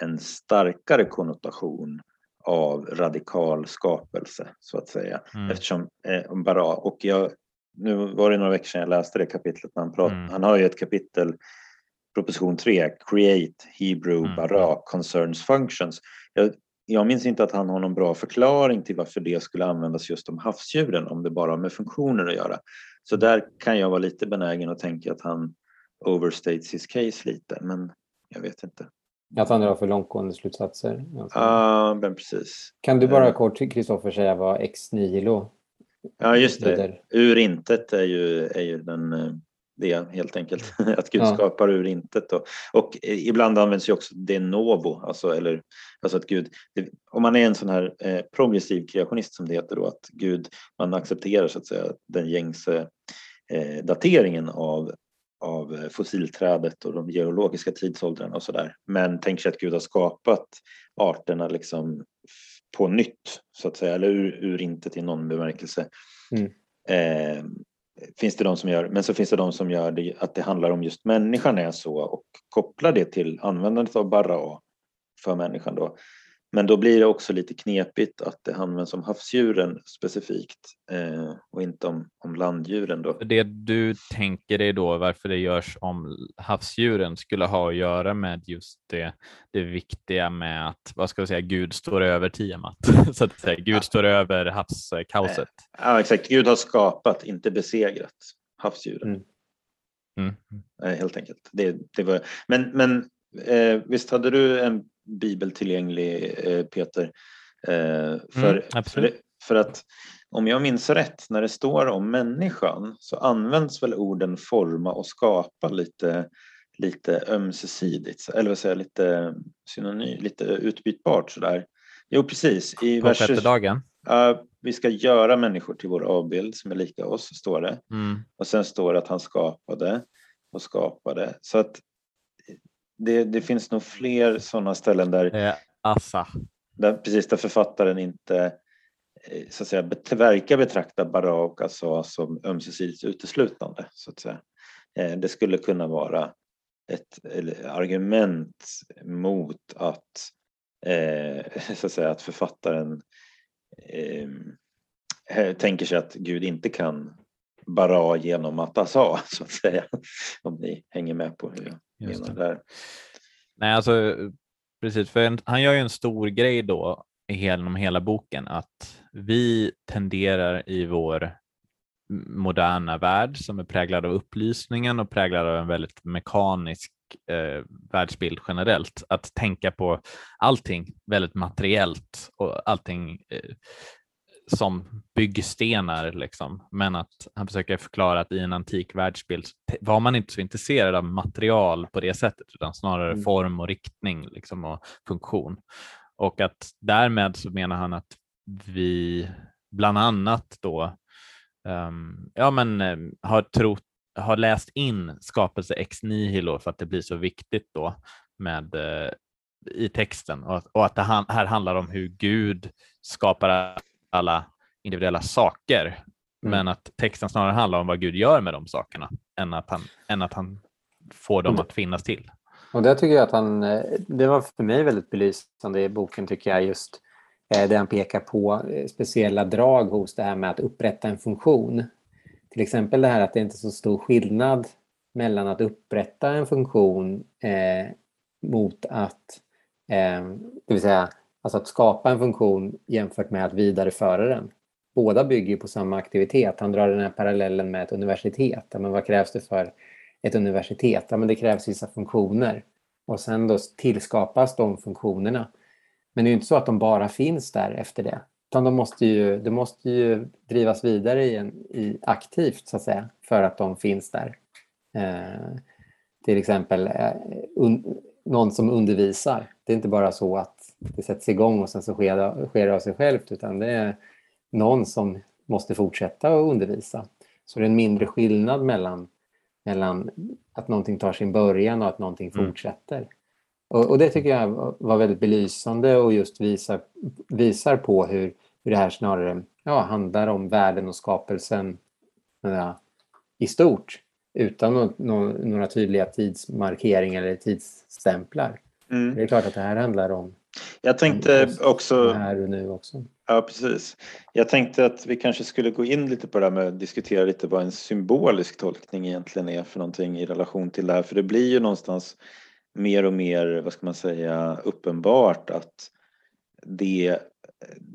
en starkare konnotation av radikal skapelse så att säga. Mm. Eftersom eh, bara, och jag, nu var det några veckor sedan jag läste det kapitlet. Han, prat, mm. han har ju ett kapitel, proposition 3, Create Hebrew mm. bara Concerns Functions. Jag, jag minns inte att han har någon bra förklaring till varför det skulle användas just om havsdjuren, om det bara har med funktioner att göra. Så där kan jag vara lite benägen att tänka att han overstates his case lite, men jag vet inte. Att han drar för långtgående slutsatser? Ja, men precis. Kan du bara eh. kort, Kristoffer, säga vad ex nihilo Ja, just det. Betyder? Ur intet är ju, är ju den, eh, det helt enkelt. Att Gud ja. skapar ur intet. Och, och ibland används ju också de novo, alltså, eller, alltså att Gud, det, om man är en sån här eh, progressiv kreationist som det heter då, att Gud, man accepterar så att säga den gängse eh, dateringen av av fossilträdet och de geologiska tidsåldrarna och sådär. Men tänk sig att Gud har skapat arterna liksom på nytt så att säga, eller ur, ur inte till någon bemärkelse. Mm. Eh, finns det de som gör, men så finns det de som gör det, att det handlar om just människan är så och kopplar det till användandet av bara för människan då. Men då blir det också lite knepigt att det används som havsdjuren specifikt eh, och inte om, om landdjuren. Då. Det du tänker dig då varför det görs om havsdjuren skulle ha att göra med just det, det viktiga med att vad ska vi säga, Gud står över Tiamat. Så att säga, Gud ja. står över havskaoset. Ja, exakt. Gud har skapat, inte besegrat havsdjuren. Mm. Mm. Helt enkelt. Det, det var, men men eh, visst hade du en bibel tillgänglig, eh, Peter. Eh, för, mm, för, för, att om jag minns rätt, när det står om människan så används väl orden forma och skapa lite, lite ömsesidigt, eller vad säger jag, lite synonym, lite utbytbart sådär. Jo, precis. I På vers, dagen. Uh, vi ska göra människor till vår avbild som är lika oss, står det. Mm. Och sen står det att han skapade och skapade. Så att det, det finns nog fler sådana ställen där, eh, Assa. där, precis, där författaren inte eh, så att säga, verkar betrakta bara och Assa som ömsesidigt uteslutande. Så att säga. Eh, det skulle kunna vara ett argument mot att, eh, så att, säga, att författaren eh, tänker sig att Gud inte kan bara genom att asa, så att säga. Om ni hänger med på hur jag menar det. där. Nej, alltså precis, för han gör ju en stor grej då genom hela boken att vi tenderar i vår moderna värld som är präglad av upplysningen och präglad av en väldigt mekanisk eh, världsbild generellt, att tänka på allting väldigt materiellt och allting eh, som byggstenar, liksom. men att han försöker förklara att i en antik världsbild var man inte så intresserad av material på det sättet, utan snarare mm. form och riktning liksom, och funktion. Och att därmed så menar han att vi bland annat då um, ja, men, um, har, trott, har läst in skapelse ex nihilo för att det blir så viktigt då med uh, i texten och, och att det här handlar om hur Gud skapar alla individuella saker, mm. men att texten snarare handlar om vad Gud gör med de sakerna än att han, än att han får dem att finnas till. Och det tycker jag att han, eh, det var för mig väldigt belysande i boken tycker jag just eh, där han pekar på eh, speciella drag hos det här med att upprätta en funktion. Till exempel det här att det inte är så stor skillnad mellan att upprätta en funktion eh, mot att, eh, det vill säga alltså att skapa en funktion jämfört med att vidareföra den. Båda bygger på samma aktivitet. Han drar den här parallellen med ett universitet. Men vad krävs det för ett universitet? Men det krävs vissa funktioner och sen då tillskapas de funktionerna. Men det är inte så att de bara finns där efter det. Utan de måste ju, de måste ju drivas vidare i en, i aktivt så att säga för att de finns där. Eh, till exempel eh, un, någon som undervisar. Det är inte bara så att det sätts igång och sen så sker det, sker det av sig självt utan det är någon som måste fortsätta att undervisa. Så det är en mindre skillnad mellan mellan att någonting tar sin början och att någonting mm. fortsätter. Och, och, det tycker jag var väldigt belysande och just visar, visar på hur, hur det här snarare ja, handlar om världen och skapelsen ja, i stort utan no, no, några tydliga tidsmarkeringar eller tidsstämplar. Mm. Det är klart att det här handlar om jag tänkte också... Här och nu också. Ja, precis. Jag tänkte att vi kanske skulle gå in lite på det här med att diskutera lite vad en symbolisk tolkning egentligen är för någonting i relation till det här. För det blir ju någonstans mer och mer, vad ska man säga, uppenbart att det,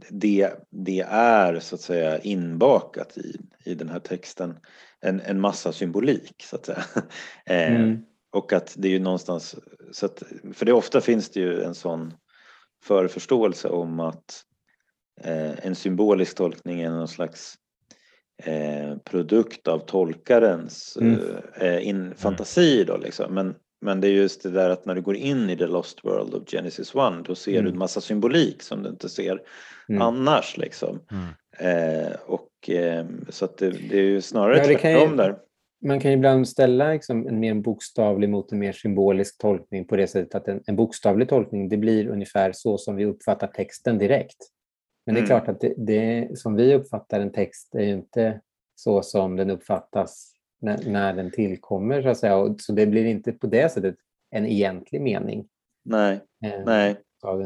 det, det är så att säga inbakat i, i den här texten en, en massa symbolik så att säga. Eh, mm. och att det är ju någonstans, så att, för det ofta finns det ju en sån förförståelse om att eh, en symbolisk tolkning är någon slags eh, produkt av tolkarens mm. eh, in, mm. fantasi. Då, liksom. men, men det är just det där att när du går in i the lost world of Genesis 1 då ser mm. du en massa symbolik som du inte ser mm. annars. Liksom. Mm. Eh, och, eh, så det, det, är ju snarare ja, tvärtom där man kan ibland ställa liksom en mer bokstavlig mot en mer symbolisk tolkning på det sättet att en, en bokstavlig tolkning det blir ungefär så som vi uppfattar texten direkt. Men det är mm. klart att det, det, som vi uppfattar en text är ju inte så som den uppfattas när, när den tillkommer. Så, att säga. Och, så det blir inte på det sättet en egentlig mening. Nej. Eh, Nej.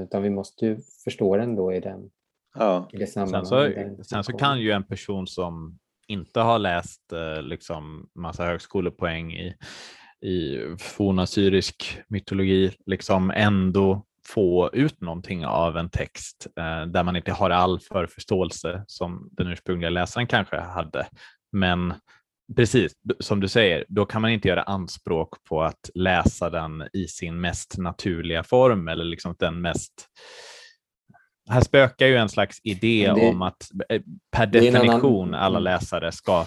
Utan vi måste ju förstå den då i den Ja. I det sen så, sen så kan ju en person som inte har läst eh, liksom massa högskolepoäng i, i fornasyrisk mytologi liksom ändå få ut någonting av en text eh, där man inte har all förförståelse som den ursprungliga läsaren kanske hade. Men precis som du säger, då kan man inte göra anspråk på att läsa den i sin mest naturliga form eller liksom den mest här spökar ju en slags idé det, om att eh, per definition annan, alla läsare ska...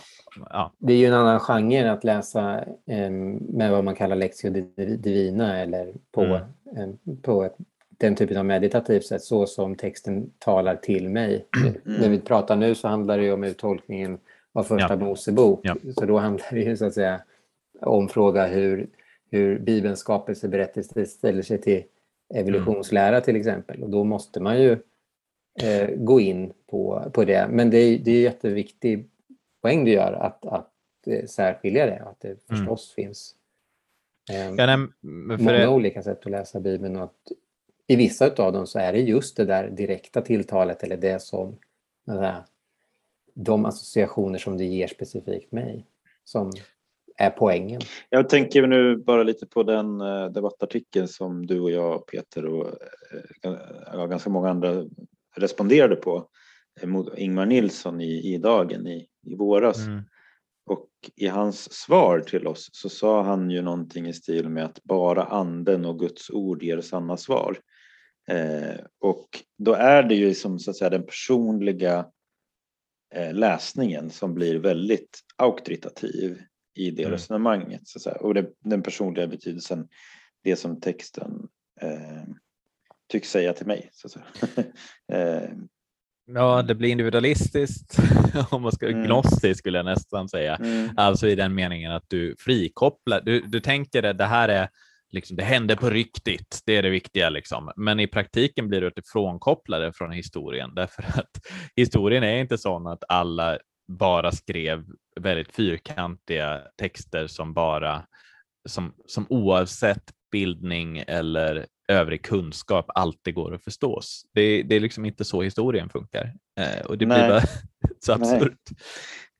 Ja. Det är ju en annan genre att läsa eh, med vad man kallar Lexio Divina eller på, mm. eh, på ett, den typen av meditativt sätt, så som texten talar till mig. Mm. När vi pratar nu så handlar det ju om uttolkningen av första ja. Mosebok. Ja. Så då handlar det ju så att säga om fråga hur, hur Bibelns skapelseberättelse ställer sig till evolutionslära mm. till exempel. Och då måste man ju eh, gå in på, på det. Men det är, det är jätteviktig poäng du gör att, att eh, särskilja det. Att det mm. förstås mm. finns eh, ja, nej, många det... olika sätt att läsa Bibeln. Och att I vissa av dem så är det just det där direkta tilltalet eller det som där, de associationer som det ger specifikt mig som är poängen. Jag tänker nu bara lite på den eh, debattartikeln som du och jag, Peter och eh, ganska många andra responderade på eh, mot Ingmar Nilsson i, i Dagen i, i våras. Mm. Och i hans svar till oss så sa han ju någonting i stil med att bara anden och Guds ord ger sanna svar. Eh, och då är det ju som så att säga den personliga eh, läsningen som blir väldigt auktoritativ i det mm. resonemanget. Så Och det, den personliga betydelsen, det som texten eh, tycks säga till mig. Eh, Ja, det blir individualistiskt, om man ska mm. gnostiskt skulle jag nästan säga. Mm. Alltså i den meningen att du frikopplar, du, du tänker att det här är liksom, det hände på riktigt, det är det viktiga liksom. Men i praktiken blir du frånkopplade från historien därför att historien är inte sån att alla bara skrev väldigt fyrkantiga texter som bara som, som oavsett bildning eller övrig kunskap alltid går att förstås. Det, det är liksom inte så historien funkar eh, och det Nej. blir bara så absurt.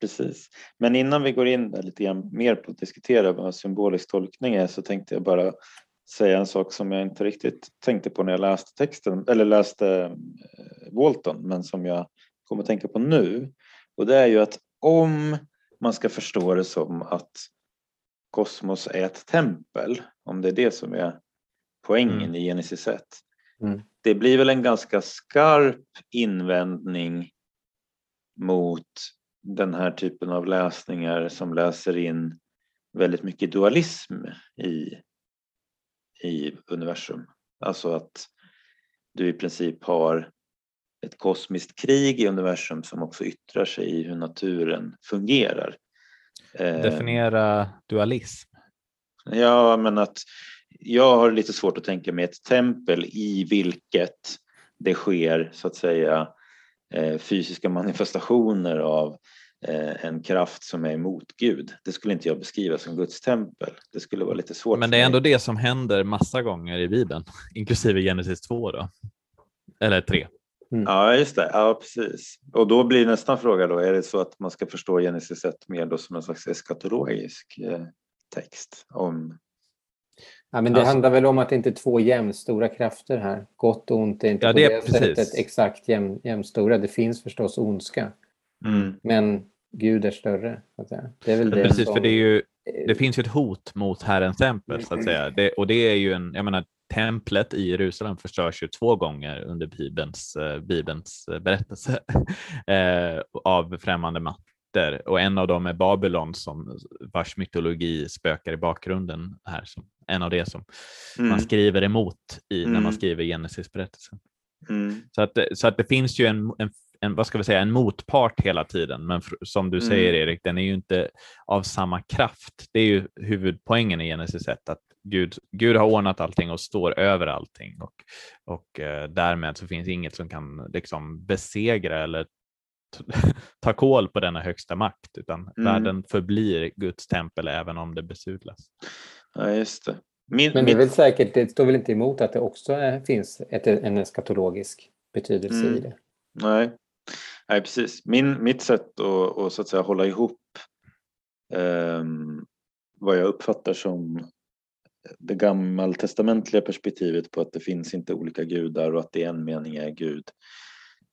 Precis. Men innan vi går in lite grann mer på att diskutera vad symbolisk tolkning är så tänkte jag bara säga en sak som jag inte riktigt tänkte på när jag läste texten eller läste eh, Walton men som jag kommer att tänka på nu. Och det är ju att om man ska förstå det som att kosmos är ett tempel, om det är det som är poängen mm. i Genesis 1. Mm. Det blir väl en ganska skarp invändning mot den här typen av läsningar som läser in väldigt mycket dualism i, i universum. Alltså att du i princip har ett kosmiskt krig i universum som också yttrar sig i hur naturen fungerar. Eh, Definiera dualism. Ja, men att jag har lite svårt att tänka mig ett tempel i vilket det sker så att säga eh, fysiska manifestationer av eh, en kraft som är emot Gud. Det skulle inte jag beskriva som Guds tempel. Det skulle vara lite svårt. Men det är ändå det som händer massa gånger i Bibeln, inklusive Genesis 2 då. Eller 3. Mm. Ja, just det. Ja, precis. Och då blir nästa fråga då, är det så att man ska förstå Genesis 1 mer då som en slags eskatologisk eh, text om Ja, men det alltså, handlar väl om att det inte är två jämnstora krafter här. Gott och ont är inte ja, det på det sättet exakt jäm, jämnstora. Det finns förstås ondska. Mm. Men Gud är större. Så att säga. Det är väl det precis, som... för det, är ju, det finns ju ett hot mot Herrens tempel. Så att säga. Det, och det är ju en, jag menar, templet i Jerusalem förstörs ju två gånger under Bibelns, uh, Bibelns uh, berättelse av främmande makter och en av dem är Babylon som vars mytologi spökar i bakgrunden här som en av det som mm. man skriver emot i, mm. när man mm. skriver Genesis-berättelsen. Mm. Så, att, så att det finns ju en, en, en, vad ska vi säga, en motpart hela tiden, men som du säger mm. Erik, den är ju inte av samma kraft. Det är ju huvudpoängen i Genesis 1, att Gud, Gud har ordnat allting och står över allting och, och eh, därmed så finns inget som kan liksom besegra eller ta koll på denna högsta makt, utan mm. världen förblir Guds tempel även om det besudlas. Ja, just det. Min, Men det är väl säkert, det står väl inte emot att det också är, finns ett, en eskatologisk betydelse mm. i det? Nej. Nej, precis. Min, mitt sätt att, att, så att säga, hålla ihop um, vad jag uppfattar som det gammaltestamentliga perspektivet på att det finns inte olika gudar och att det i en mening är Gud,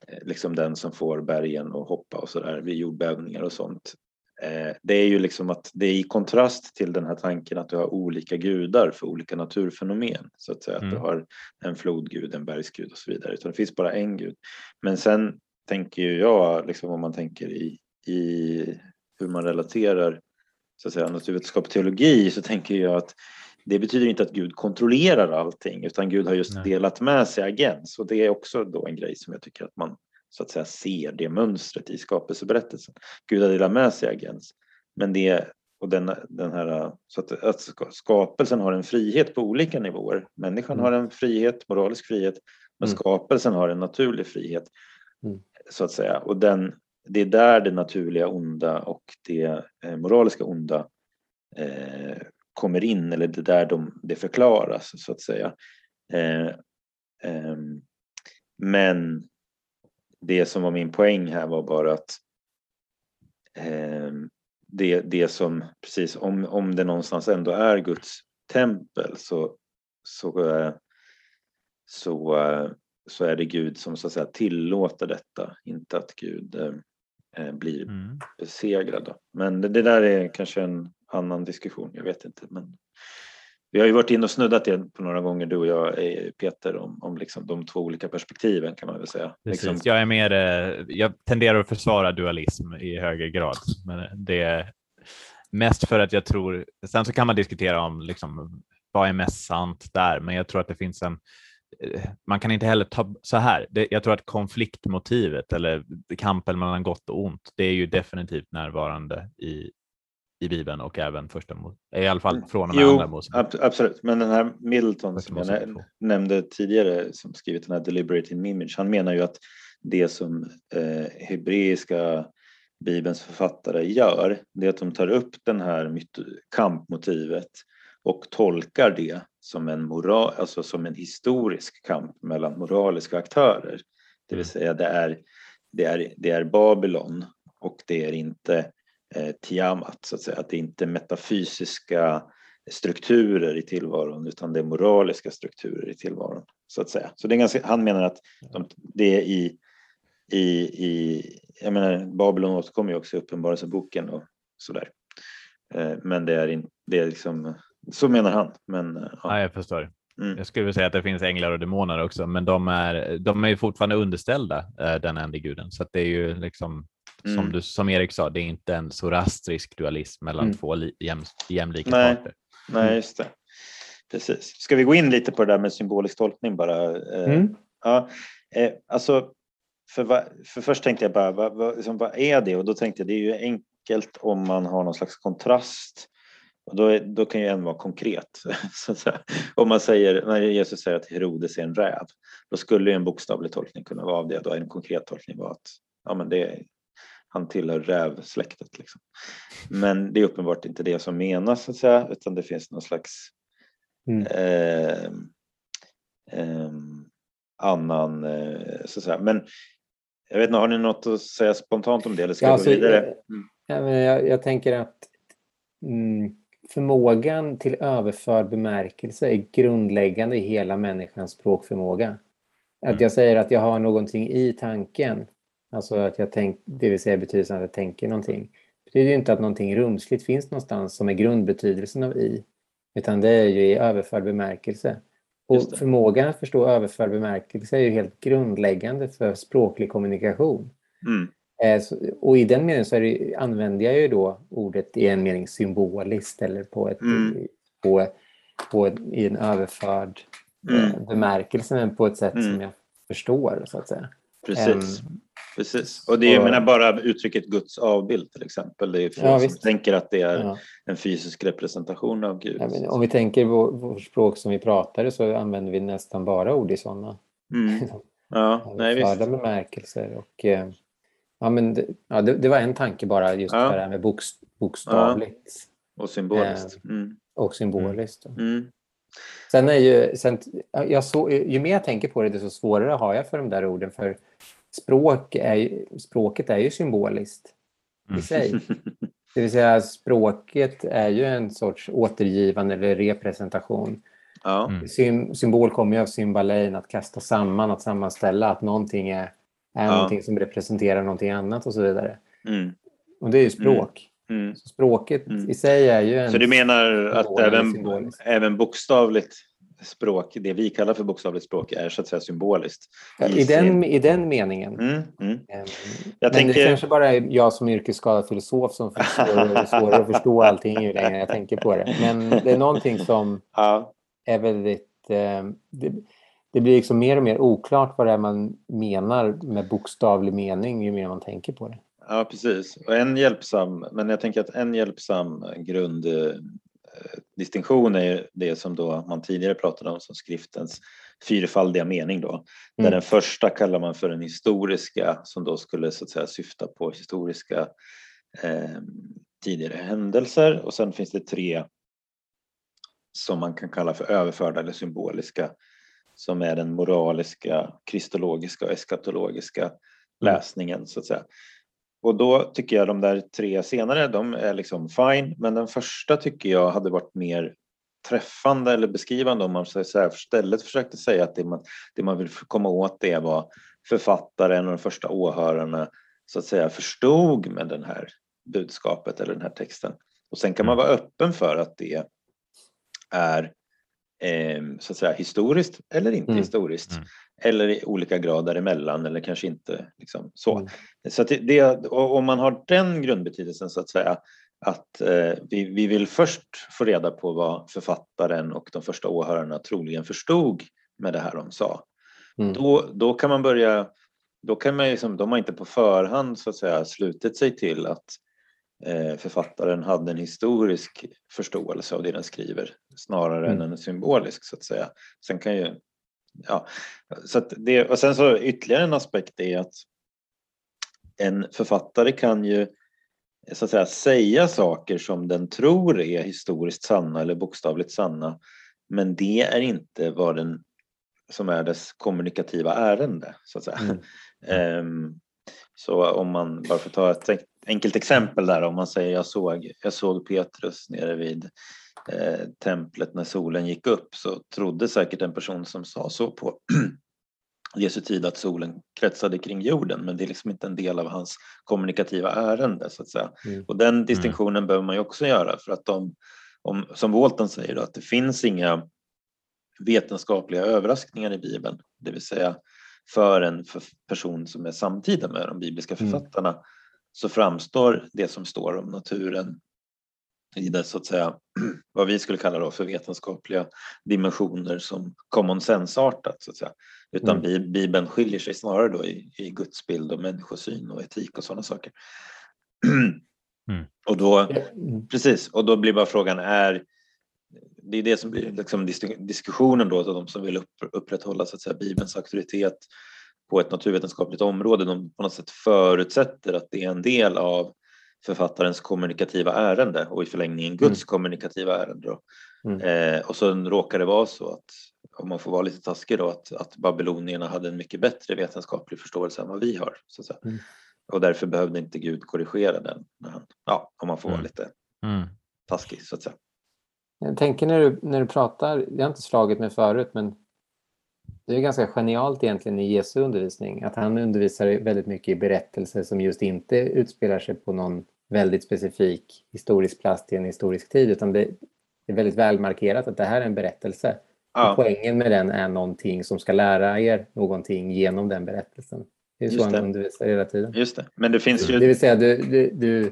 eh, liksom den som får bergen att hoppa och sådär vid jordbävningar och sånt. Eh, det är ju liksom att det är i kontrast till den här tanken att du har olika gudar för olika naturfenomen. Så att säga mm. att du mm. har en flodgud, en bergsgud och så vidare. Utan det finns bara en gud. Men sen tänker ju jag, liksom om man tänker i, i hur man relaterar så att säga, naturvetenskap och teologi så tänker jag att det betyder inte att Gud kontrollerar allting utan Gud har just Nej. delat med sig agens och det är också då en grej som jag tycker att man så att säga ser det mönstret i skapelseberättelsen. Gud har delat med sig agens. Men det och den, den här, så att, att skapelsen har en frihet på olika nivåer. Människan mm. har en frihet, moralisk frihet, men mm. skapelsen har en naturlig frihet. Mm. Så att säga. Och den, det är där det naturliga onda och det eh, moraliska onda eh, kommer in, eller det är där de, det förklaras så att säga. Eh, eh, men det som var min poäng här var bara att eh, det, det som, precis om, om det någonstans ändå är Guds tempel så, så, eh, så, eh, så är det Gud som så att säga tillåter detta, inte att Gud eh, blir mm. besegrad. Men det, det, där är kanske en annan diskussion, jag vet inte. Men vi har ju varit inne och snuddat det på några gånger du och jag eh, Peter om, om liksom de två olika perspektiven kan man väl säga. Liksom- Precis. Liksom, Jag är mer, eh, jag tenderar att försvara dualism i högre grad, men det är mest för att jag tror, sen så kan man diskutera om liksom, vad är mest sant där, men jag tror att det finns en eh, man kan inte heller ta så här. Det, jag tror att konfliktmotivet eller kampen mellan gott och ont, det är ju definitivt närvarande i, i Bibeln och även första i alla fall från och med jo, andra Mosebok. ab- absolut. Men den här Middleton som jag nä- nämnde tidigare som skrivit den här Deliberating Image, han menar ju att det som eh, hebreiska Bibelns författare gör, det är att de tar upp den här kampmotivet och tolkar det som en, moral, alltså som en historisk kamp mellan moraliska aktörer. Det vill Mm. säga det är, det är, det är Babylon och det är inte Tiamat, så att säga. Att det är inte metafysiska strukturer i tillvaron utan det är moraliska strukturer i tillvaron. Så att säga. Så det är ganska, han menar att de, det är i, i, i, jag menar Babylon återkommer ju också i Uppenbarelseboken och sådär. Eh, Men det är, in, det är liksom, så menar han. Men, eh, Ja, ja. jag förstår. Mm. Jag skulle vilja säga att det finns änglar och demoner också, men de är, de är fortfarande underställda eh, den enda guden. Så att det är ju liksom, som, Mm. du, som Erik sa, det är inte en zoroastrisk dualism mellan Mm. två jäm, jämlika Nej. parter. Nej, just det. Precis. Ska vi gå in lite på det där med symbolisk tolkning bara? Eh, Mm. Ja, eh, alltså, för, va, för först tänkte jag bara, vad, vad, liksom, vad är det? Och då tänkte jag, det är ju enkelt om man har någon slags kontrast. Och då, är, då kan ju en vara konkret. Så att säga. Om man säger, när Jesus säger att Herodes är en räv, då skulle ju en bokstavlig tolkning kunna vara av det. Då är en konkret tolkning vara att ja, men det, är- han tillhör rävsläktet. Liksom. Men det är uppenbart inte det som menas, så att säga, utan det finns någon slags Mm. eh, ehm, annan, eh, så att säga. Men jag vet inte, har ni något att säga spontant om det eller ska Ja, alltså, gå vidare? eh, Ja, jag, jag tänker att mm, förmågan till överförd bemärkelse är grundläggande i hela människans språkförmåga. Att Mm. jag säger att jag har någonting i tanken, alltså att jag tänk, det vill säga betydelsen att jag tänker någonting, betyder ju inte att någonting rumsligt finns någonstans som är grundbetydelsen av i, utan det är ju i överförd bemärkelse. Och det. förmågan att förstå överförd bemärkelse är ju helt grundläggande för språklig kommunikation. Mm, Eh, Och i den meningen så det, använder jag ju då ordet i en mening symboliskt eller på ett, Mm. på, på, i en överförd eh, Mm. bemärkelse men på ett sätt Mm. som jag förstår så att säga. precis. Ehm, precis. Och det är, jag och- menar bara uttrycket Guds avbild till exempel. Det är fler Ja, som visst. tänker att det är ja. en fysisk representation av Gud. Ja, om vi tänker vår, vår språk som vi pratar så använder vi nästan bara ord i sådana Mm. Ja, nej, visst. bemärkelser. Och, eh, ja, men det, ja, det, det var en tanke bara just Ja. det här med boks, bokstavligt Och symboliskt. Mm. och symboliskt. Mm. Sen är ju, sen, jag så, ju mer jag tänker på det, desto svårare har jag för de där orden. För språk är, språket är ju symboliskt i Mm. sig. Det vill säga språket är ju en sorts återgivande eller representation. ja. Mm. Sym, symbol kommer ju av symbalein, att kasta samman, att sammanställa, att någonting är, är Ja. någonting som representerar någonting annat och så vidare. Mm. Och det är ju språk. Mm. Så språket Mm. i sig är ju en... Så du menar att även, även bokstavligt språk, det vi kallar för bokstavligt språk, är så att säga symboliskt? Ja, I den, I den meningen. Mm, mm. Ehm, men tänker- det kanske bara är jag som yrkesskadad filosof som förstår svårare att förstå allting ju längre jag tänker på det. Men det är någonting som Ja, är väldigt... Eh, det, det blir liksom mer och mer oklart vad det är man menar med bokstavlig mening ju mer man tänker på det. ja, precis. Och en hjälpsam, men jag tänker att en hjälpsam grunddistinktion är det som då man tidigare pratade om som skriftens fyrfaldiga mening då. Där Mm. den första kallar man för den historiska som då skulle så att säga syfta på historiska eh, tidigare händelser och sen finns det tre som man kan kalla för överförda eller symboliska som är den moraliska, kristologiska och eskatologiska läsningen så att säga. Och då tycker jag de där tre senare, de är liksom fine, men den första tycker jag hade varit mer träffande eller beskrivande om man så istället försökte säga att det man, det man vill komma åt det var författaren och de första åhörarna så att säga förstod med den här budskapet eller den här texten. Och sen kan man vara öppen för att det är eh, så att säga historiskt eller inte Mm. historiskt. Mm. Eller i olika grad däremellan eller kanske inte liksom så. Mm. Så det, det, om man har den grundbetydelsen så att säga att eh, vi, vi vill först få reda på vad författaren och de första åhörarna troligen förstod med det här de sa. Mm. Då, då kan man börja, då kan man liksom, de har inte på förhand så att säga slutit sig till att eh, författaren hade en historisk förståelse av det den skriver snarare Mm. än en symbolisk så att säga. Sen kan ju, ja, så att det, och sen så ytterligare en aspekt är att en författare kan ju så att säga säga saker som den tror är historiskt sanna eller bokstavligt sanna. Men det är inte vad den som är dess kommunikativa ärende så att säga. Mm. Ehm, så om man bara får ta ett enkelt exempel där om man säger jag såg, jag såg Petrus nere vid eh, templet när solen gick upp så trodde säkert en person som sa så på Jesu tid att solen kretsade kring jorden men det är liksom inte en del av hans kommunikativa ärende så att säga. Mm. Och den distinktionen behöver man ju också göra för att de, om, som Walton säger då, att det finns inga vetenskapliga överraskningar i Bibeln, det vill säga för en för person som är samtida med de bibliska Mm. författarna så framstår det som står om naturen i det så att säga vad vi skulle kalla då för vetenskapliga dimensioner som common sense-artat så att säga. Utan Mm. Bi- Bibeln skiljer sig snarare då i, i gudsbild och människosyn och etik och sådana saker. Mm. Och då, Mm. precis, och då blir bara frågan är det är det som blir liksom dis- diskussionen då, de som vill upp, upprätthålla så att säga, Bibelns auktoritet på ett naturvetenskapligt område. De på något sätt förutsätter att det är en del av författarens kommunikativa ärende och i förlängningen Guds kommunikativa ärende. Mm. Eh, och så råkar det vara så att, om man får vara lite taskig då, att, att babylonierna hade en mycket bättre vetenskaplig förståelse än vad vi har. Så. Mm. Och därför behövde inte Gud korrigera den. När han, ja, om man får vara Mm. lite Mm. taskig så att säga. Jag tänker när du, när du pratar, det har inte slagit mig förut, men det är ganska genialt egentligen i Jesu undervisning. Att han undervisar väldigt mycket i berättelser som just inte utspelar sig på någon väldigt specifik historisk plats i en historisk tid, utan det, det är väldigt välmarkerat att det här är en berättelse. Och Ja, poängen med den är någonting som ska lära er någonting genom den berättelsen. Det är så Just han det. undervisar hela tiden. just det. Men det finns Det ju... vill säga, du, du, du,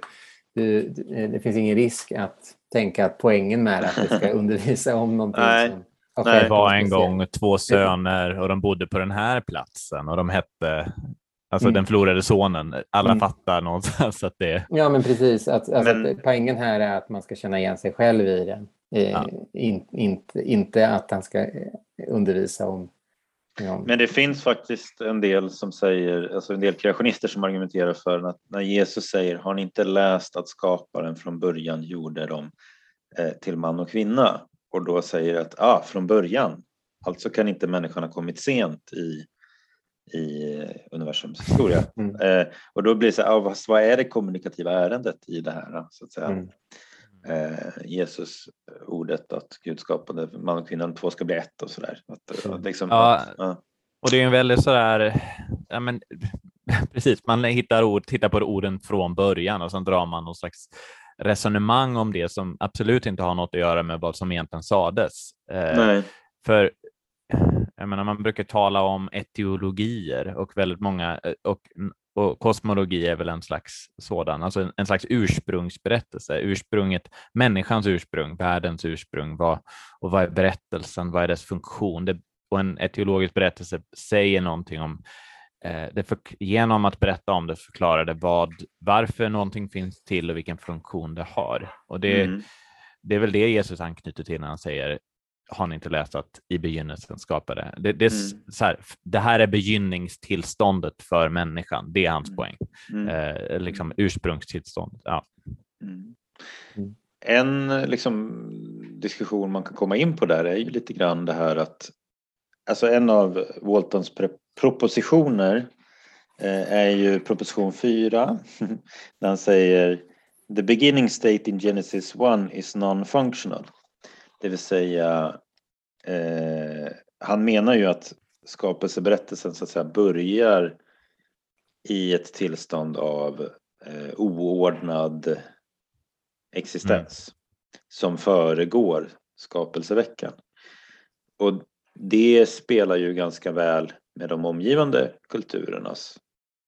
du, det finns ingen risk att tänka att poängen med att det ska undervisa om någonting Nej. som Det var en gång två söner och de bodde på den här platsen och de hette, alltså Mm. den förlorade sonen. Alla Mm. fattar någonstans att det Ja, men precis. Att, alltså, Men- att poängen här är att man ska känna igen sig själv i den. Eh, Ja. in, inte, inte att han ska eh, undervisa om... om Men det finns faktiskt en del som säger, alltså en del kreationister som argumenterar för att när Jesus säger har ni inte läst att skaparen från början gjorde dem eh, till man och kvinna och då säger att ah, från början, alltså kan inte människan ha kommit sent i, i universums historia. Mm. Eh, och då blir det så här, ah, vad, är det kommunikativa ärendet i det här? Så att säga. Mm. Eh, Jesus ordet att Gud skapade man och kvinnan, två ska bli ett och sådär. Att, Mm. att liksom, Ja. att, ja. Och det är en väldigt sådär, ja men precis, man hittar ord, tittar på orden från början och sen drar man någon slags resonemang om det som absolut inte har något att göra med vad som egentligen sades. Eh, Nej. För jag menar, man brukar tala om etiologier och väldigt många eh, och, och kosmologi är väl en slags sådan, alltså en, en slags ursprungsberättelse, ursprunget, människans ursprung, världens ursprung, vad, och vad är berättelsen, vad är dess funktion? Det, och en etiologisk berättelse säger någonting om eh, det för, genom att berätta om det förklarar det vad, varför någonting finns till och vilken funktion det har. Och det, Mm. det är väl det Jesus anknyter till när han säger har ni inte läst att i begynnelsen skapade? Det, det, är Mm. så här, det här är begynnningstillståndet för människan. Det är hans Mm. poäng. Mm. Eh, liksom ursprungstillståndet. Ja. Mm. Mm. En liksom, diskussion man kan komma in på där är ju lite grann det här att alltså en av Waltons propositioner eh, är ju proposition 4 där han säger The beginning state in Genesis 1 is non-functional. Det vill säga eh, han menar ju att skapelseberättelsen så att säga börjar i ett tillstånd av eh, oordnad existens som föregår skapelseveckan. och det spelar ju ganska väl med de omgivande kulturernas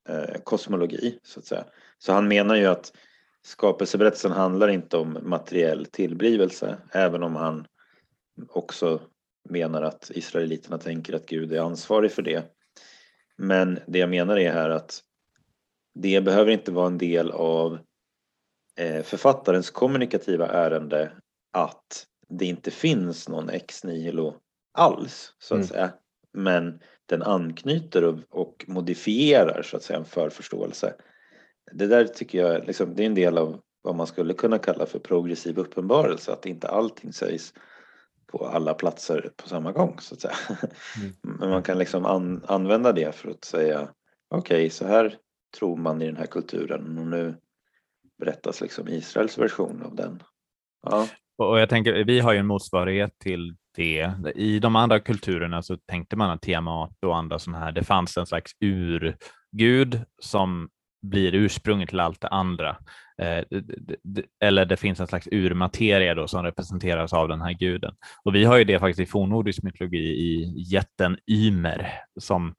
eh, kosmologi så att säga. Så han menar ju att skapelseberättelsen handlar inte om materiell tillblivelse även om han också menar att israeliterna tänker att Gud är ansvarig för det. Men det jag menar är här att det behöver inte vara en del av eh, författarens kommunikativa ärende att det inte finns någon ex nihilo alls så att mm. säga. Men den anknyter och, och, modifierar så att säga en förförståelse. Det där tycker jag liksom, det är en del av vad man skulle kunna kalla för progressiv uppenbarelse, att inte allting sägs på alla platser på samma gång så att säga. Mm. Men man kan liksom an, använda det för att säga okej, okay, så här tror man i den här kulturen och nu berättas liksom Israels version av den. Ja. Och jag tänker, vi har ju en motsvarighet till det. I de andra kulturerna så tänkte man att Tiamat och andra sådana här, det fanns en slags urgud som blir ursprunget till allt det andra. Eh, eller det finns en slags urmateria då som representeras av den här guden. Och vi har ju det faktiskt i fornnordisk mytologi i jätten Ymer som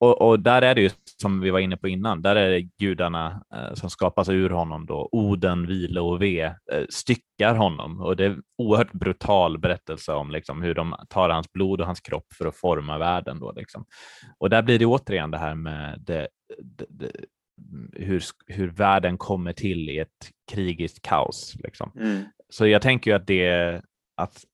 och, och, där är det ju som vi var inne på innan, där är det gudarna eh, som skapas ur honom då, Oden, Vile och Ve, eh, styckar honom och det är en oerhört brutal berättelse om liksom, hur de tar hans blod och hans kropp för att forma världen. Då, liksom. Och där blir det återigen det här med det, det, det, hur, hur världen kommer till i ett krigiskt kaos. Liksom. Mm. Så jag tänker ju att det att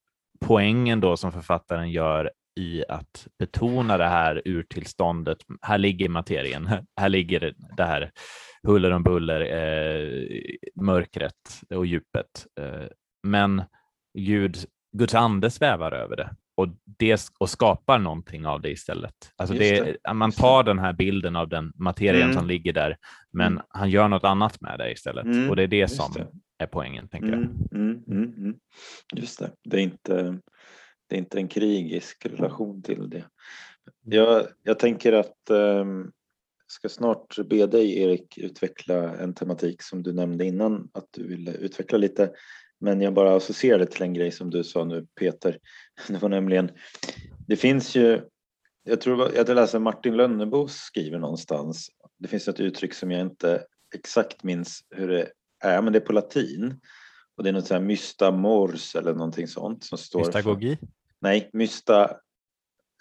poängen då som författaren gör i att betona det här urtillståndet. Här ligger materien, här ligger det här huller om buller, eh, mörkret och djupet. Eh, men Gud, Guds ande svävar över det och, det, och skapar någonting av det istället. Alltså det, det. Man tar den här bilden av den materien mm. som ligger där, men mm. han gör något annat med det istället. Mm. Och det är det Just som är poängen, tänker jag. Mm, mm, mm, Just det, det är inte det är inte en krigisk relation till det. Jag, jag tänker att eh, ska snart be dig Erik utveckla en tematik som du nämnde innan att du ville utveckla lite. Men jag bara associerade till en grej som du sa nu Peter. Det var nämligen, det finns ju, jag tror jag läste Martin Lönnebo skriver någonstans, det finns ett uttryck som jag inte exakt minns hur det är, men det är på latin. Och det är något sånt här mysta mors eller någonting sånt. Som står Mystagogi? För, Nej, Mysta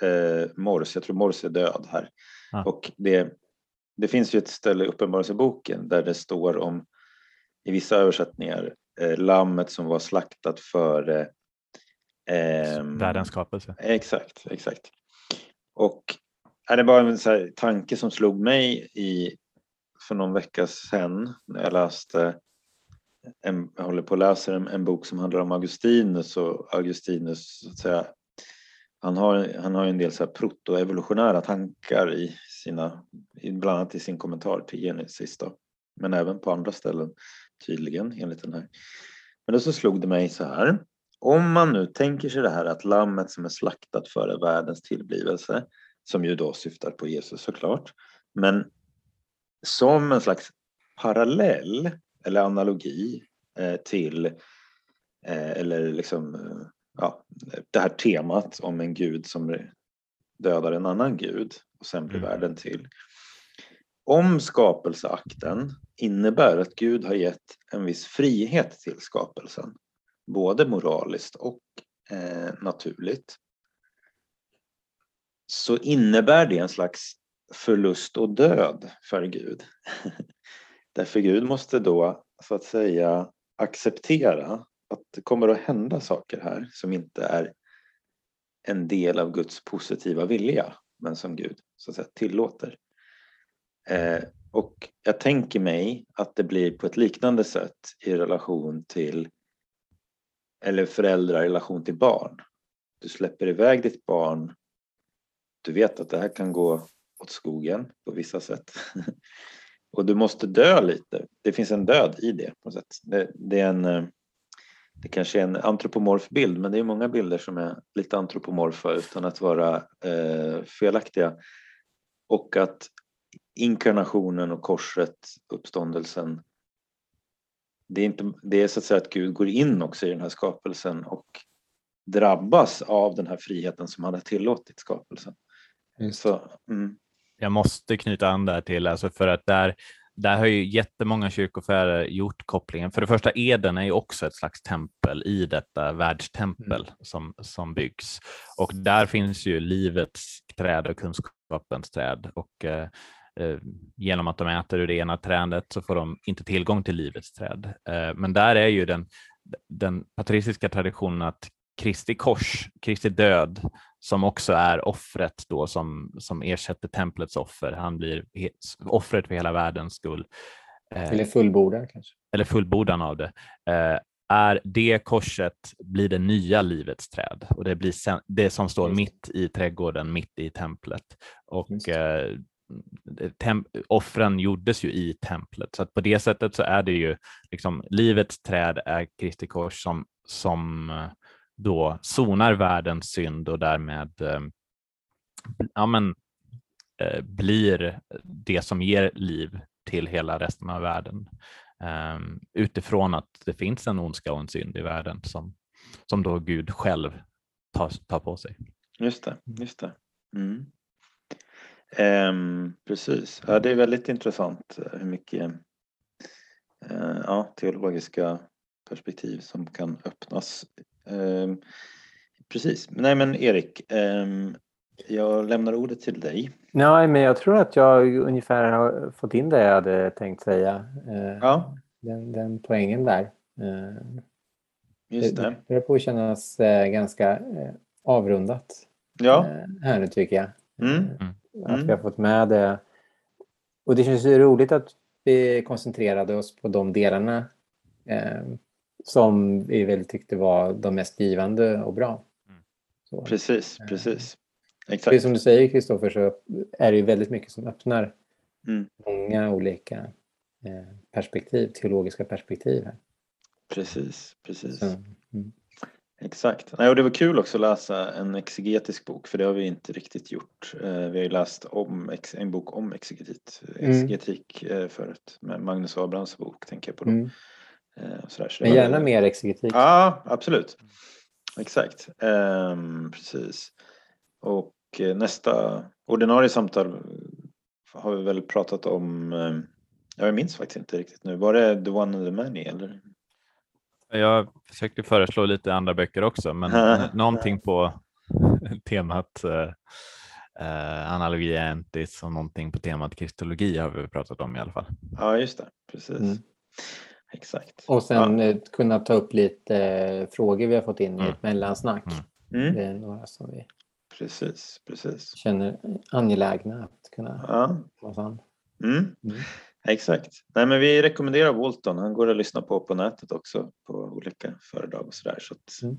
eh, Mors, jag tror Mors är död här. Ah. Och det, det finns ju ett ställe i Uppenbarelseboken där det står om, i vissa översättningar, eh, lammet som var slaktat före eh, Världens skapelse. Exakt, exakt. Och är det bara en så tanke som slog mig i, för någon vecka sedan när jag läste en, jag håller på att läsa en, en, bok som handlar om Augustinus och Augustinus så att säga, han har, han har en del så här protoevolutionära tankar i sina, bland annat i sin kommentar till Genesis då, men även på andra ställen tydligen enligt den här. Men då så slog det mig så här, om man nu tänker sig det här att lammet som är slaktat före världens tillblivelse, som ju då syftar på Jesus såklart, men som en slags parallell eller analogi eh, till eh, eller liksom eh, ja, det här temat om en gud som dödar en annan gud och sen blir mm. världen till. Om skapelseakten innebär att Gud har gett en viss frihet till skapelsen, både moraliskt och eh, naturligt, så innebär det en slags förlust och död för Gud. Därför Gud måste då så att säga acceptera att det kommer att hända saker här som inte är en del av Guds positiva vilja men som Gud så att säga tillåter. Eh, och jag tänker mig att det blir på ett liknande sätt i relation till eller föräldrar i relation till barn. Du släpper iväg ditt barn. Du vet att det här kan gå åt skogen på vissa sätt. Och du måste dö lite. Det finns en död i det. på något sätt. Det, det, är en, eh, det kanske är en antropomorf bild men det är många bilder som är lite antropomorfa utan att vara eh, felaktiga. Och att inkarnationen och korset, uppståndelsen det är, inte, det är så att säga att Gud går in också i den här skapelsen och drabbas av den här friheten som hade tillåtit skapelsen. Så, mm. Jag måste knyta an där till, alltså för att där, där har ju jättemånga kyrkofäder gjort kopplingen. För det första, Eden är ju också ett slags tempel i detta världstempel mm. som, som byggs. Och där finns ju livets träd och kunskapens träd. Och eh, genom att de äter ur det ena trädet så får de inte tillgång till livets träd. Eh, men där är ju den, den patriciska traditionen att Kristi kors, Kristi död, som också är offret då som, som ersätter templets offer. Han blir offret för hela världens skull. Eh, eller fullbordan kanske? Eller fullbordan av det. Eh, är det korset blir det nya livets träd och det blir det som står mitt i trädgården, mitt i templet. Och eh, offren gjordes ju i templet, så att på det sättet så är det ju liksom livets träd är Kristi kors som, som eh, då sonar världens synd och därmed eh, ja, men, eh, blir det som ger liv till hela resten av världen ehm, utifrån att det finns en ondska och en synd i världen som, som då Gud själv tar, tar på sig. Just det, just det. Mm. Um, precis, ja, det är väldigt intressant eh, hur mycket uh, ja, teologiska perspektiv som kan öppnas Ehm, precis. Nej men Erik, ehm, jag lämnar ordet till dig. Nej, men jag tror att jag ungefär har fått in det jag hade tänkt säga. Eh, ja. Den, den poängen där. Eh, Just det. Det börjar på att kännas ganska avrundat ja. här nu tycker jag. Mm. Att vi har fått med det. Och det känns ju roligt att vi koncentrerade oss på de delarna som vi väl tyckte var de mest givande och bra. Så. Precis, eh, precis. Exakt. Precis som du säger Kristoffer så är det ju väldigt mycket som öppnar mm. många olika eh, perspektiv, teologiska perspektiv. Här. Precis, precis. Så, mm. Exakt. Nej, och det var kul också att läsa en exegetisk bok för det har vi inte riktigt gjort. Eh, vi har ju läst om en bok om mm. exegetik mm. förut med Magnus Abrahams bok tänker jag på. Då. Mm. Eh, sådär, så Men gärna var... mer exegetik. Ja, absolut. Exakt. Um, precis. Och eh, nästa ordinarie samtal har vi väl pratat om, jag minns faktiskt inte riktigt nu, var det The One and the Many eller? Jag försökte föreslå lite andra böcker också, men någonting på temat uh, uh, analogi entis och någonting på temat kristologi har vi pratat om i alla fall. Ja, just det, precis. Mm. Exakt. Och sen ja. Eh, kunna ta upp lite eh, frågor vi har fått in i mm. ett mellansnack. Mm. Det är några som vi precis, precis. känner angelägna att kunna ja. fram. Mm. Mm. Exakt. Nej, men vi rekommenderar Walton. Han går att lyssna på på nätet också på olika föredrag och sådär. Så, mm.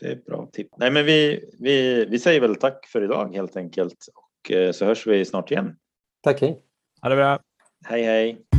det är bra tips. Nej, men vi, vi, vi säger väl tack för idag helt enkelt och eh, så hörs vi snart igen. Tack, hej. Ha det bra. Hej, hej.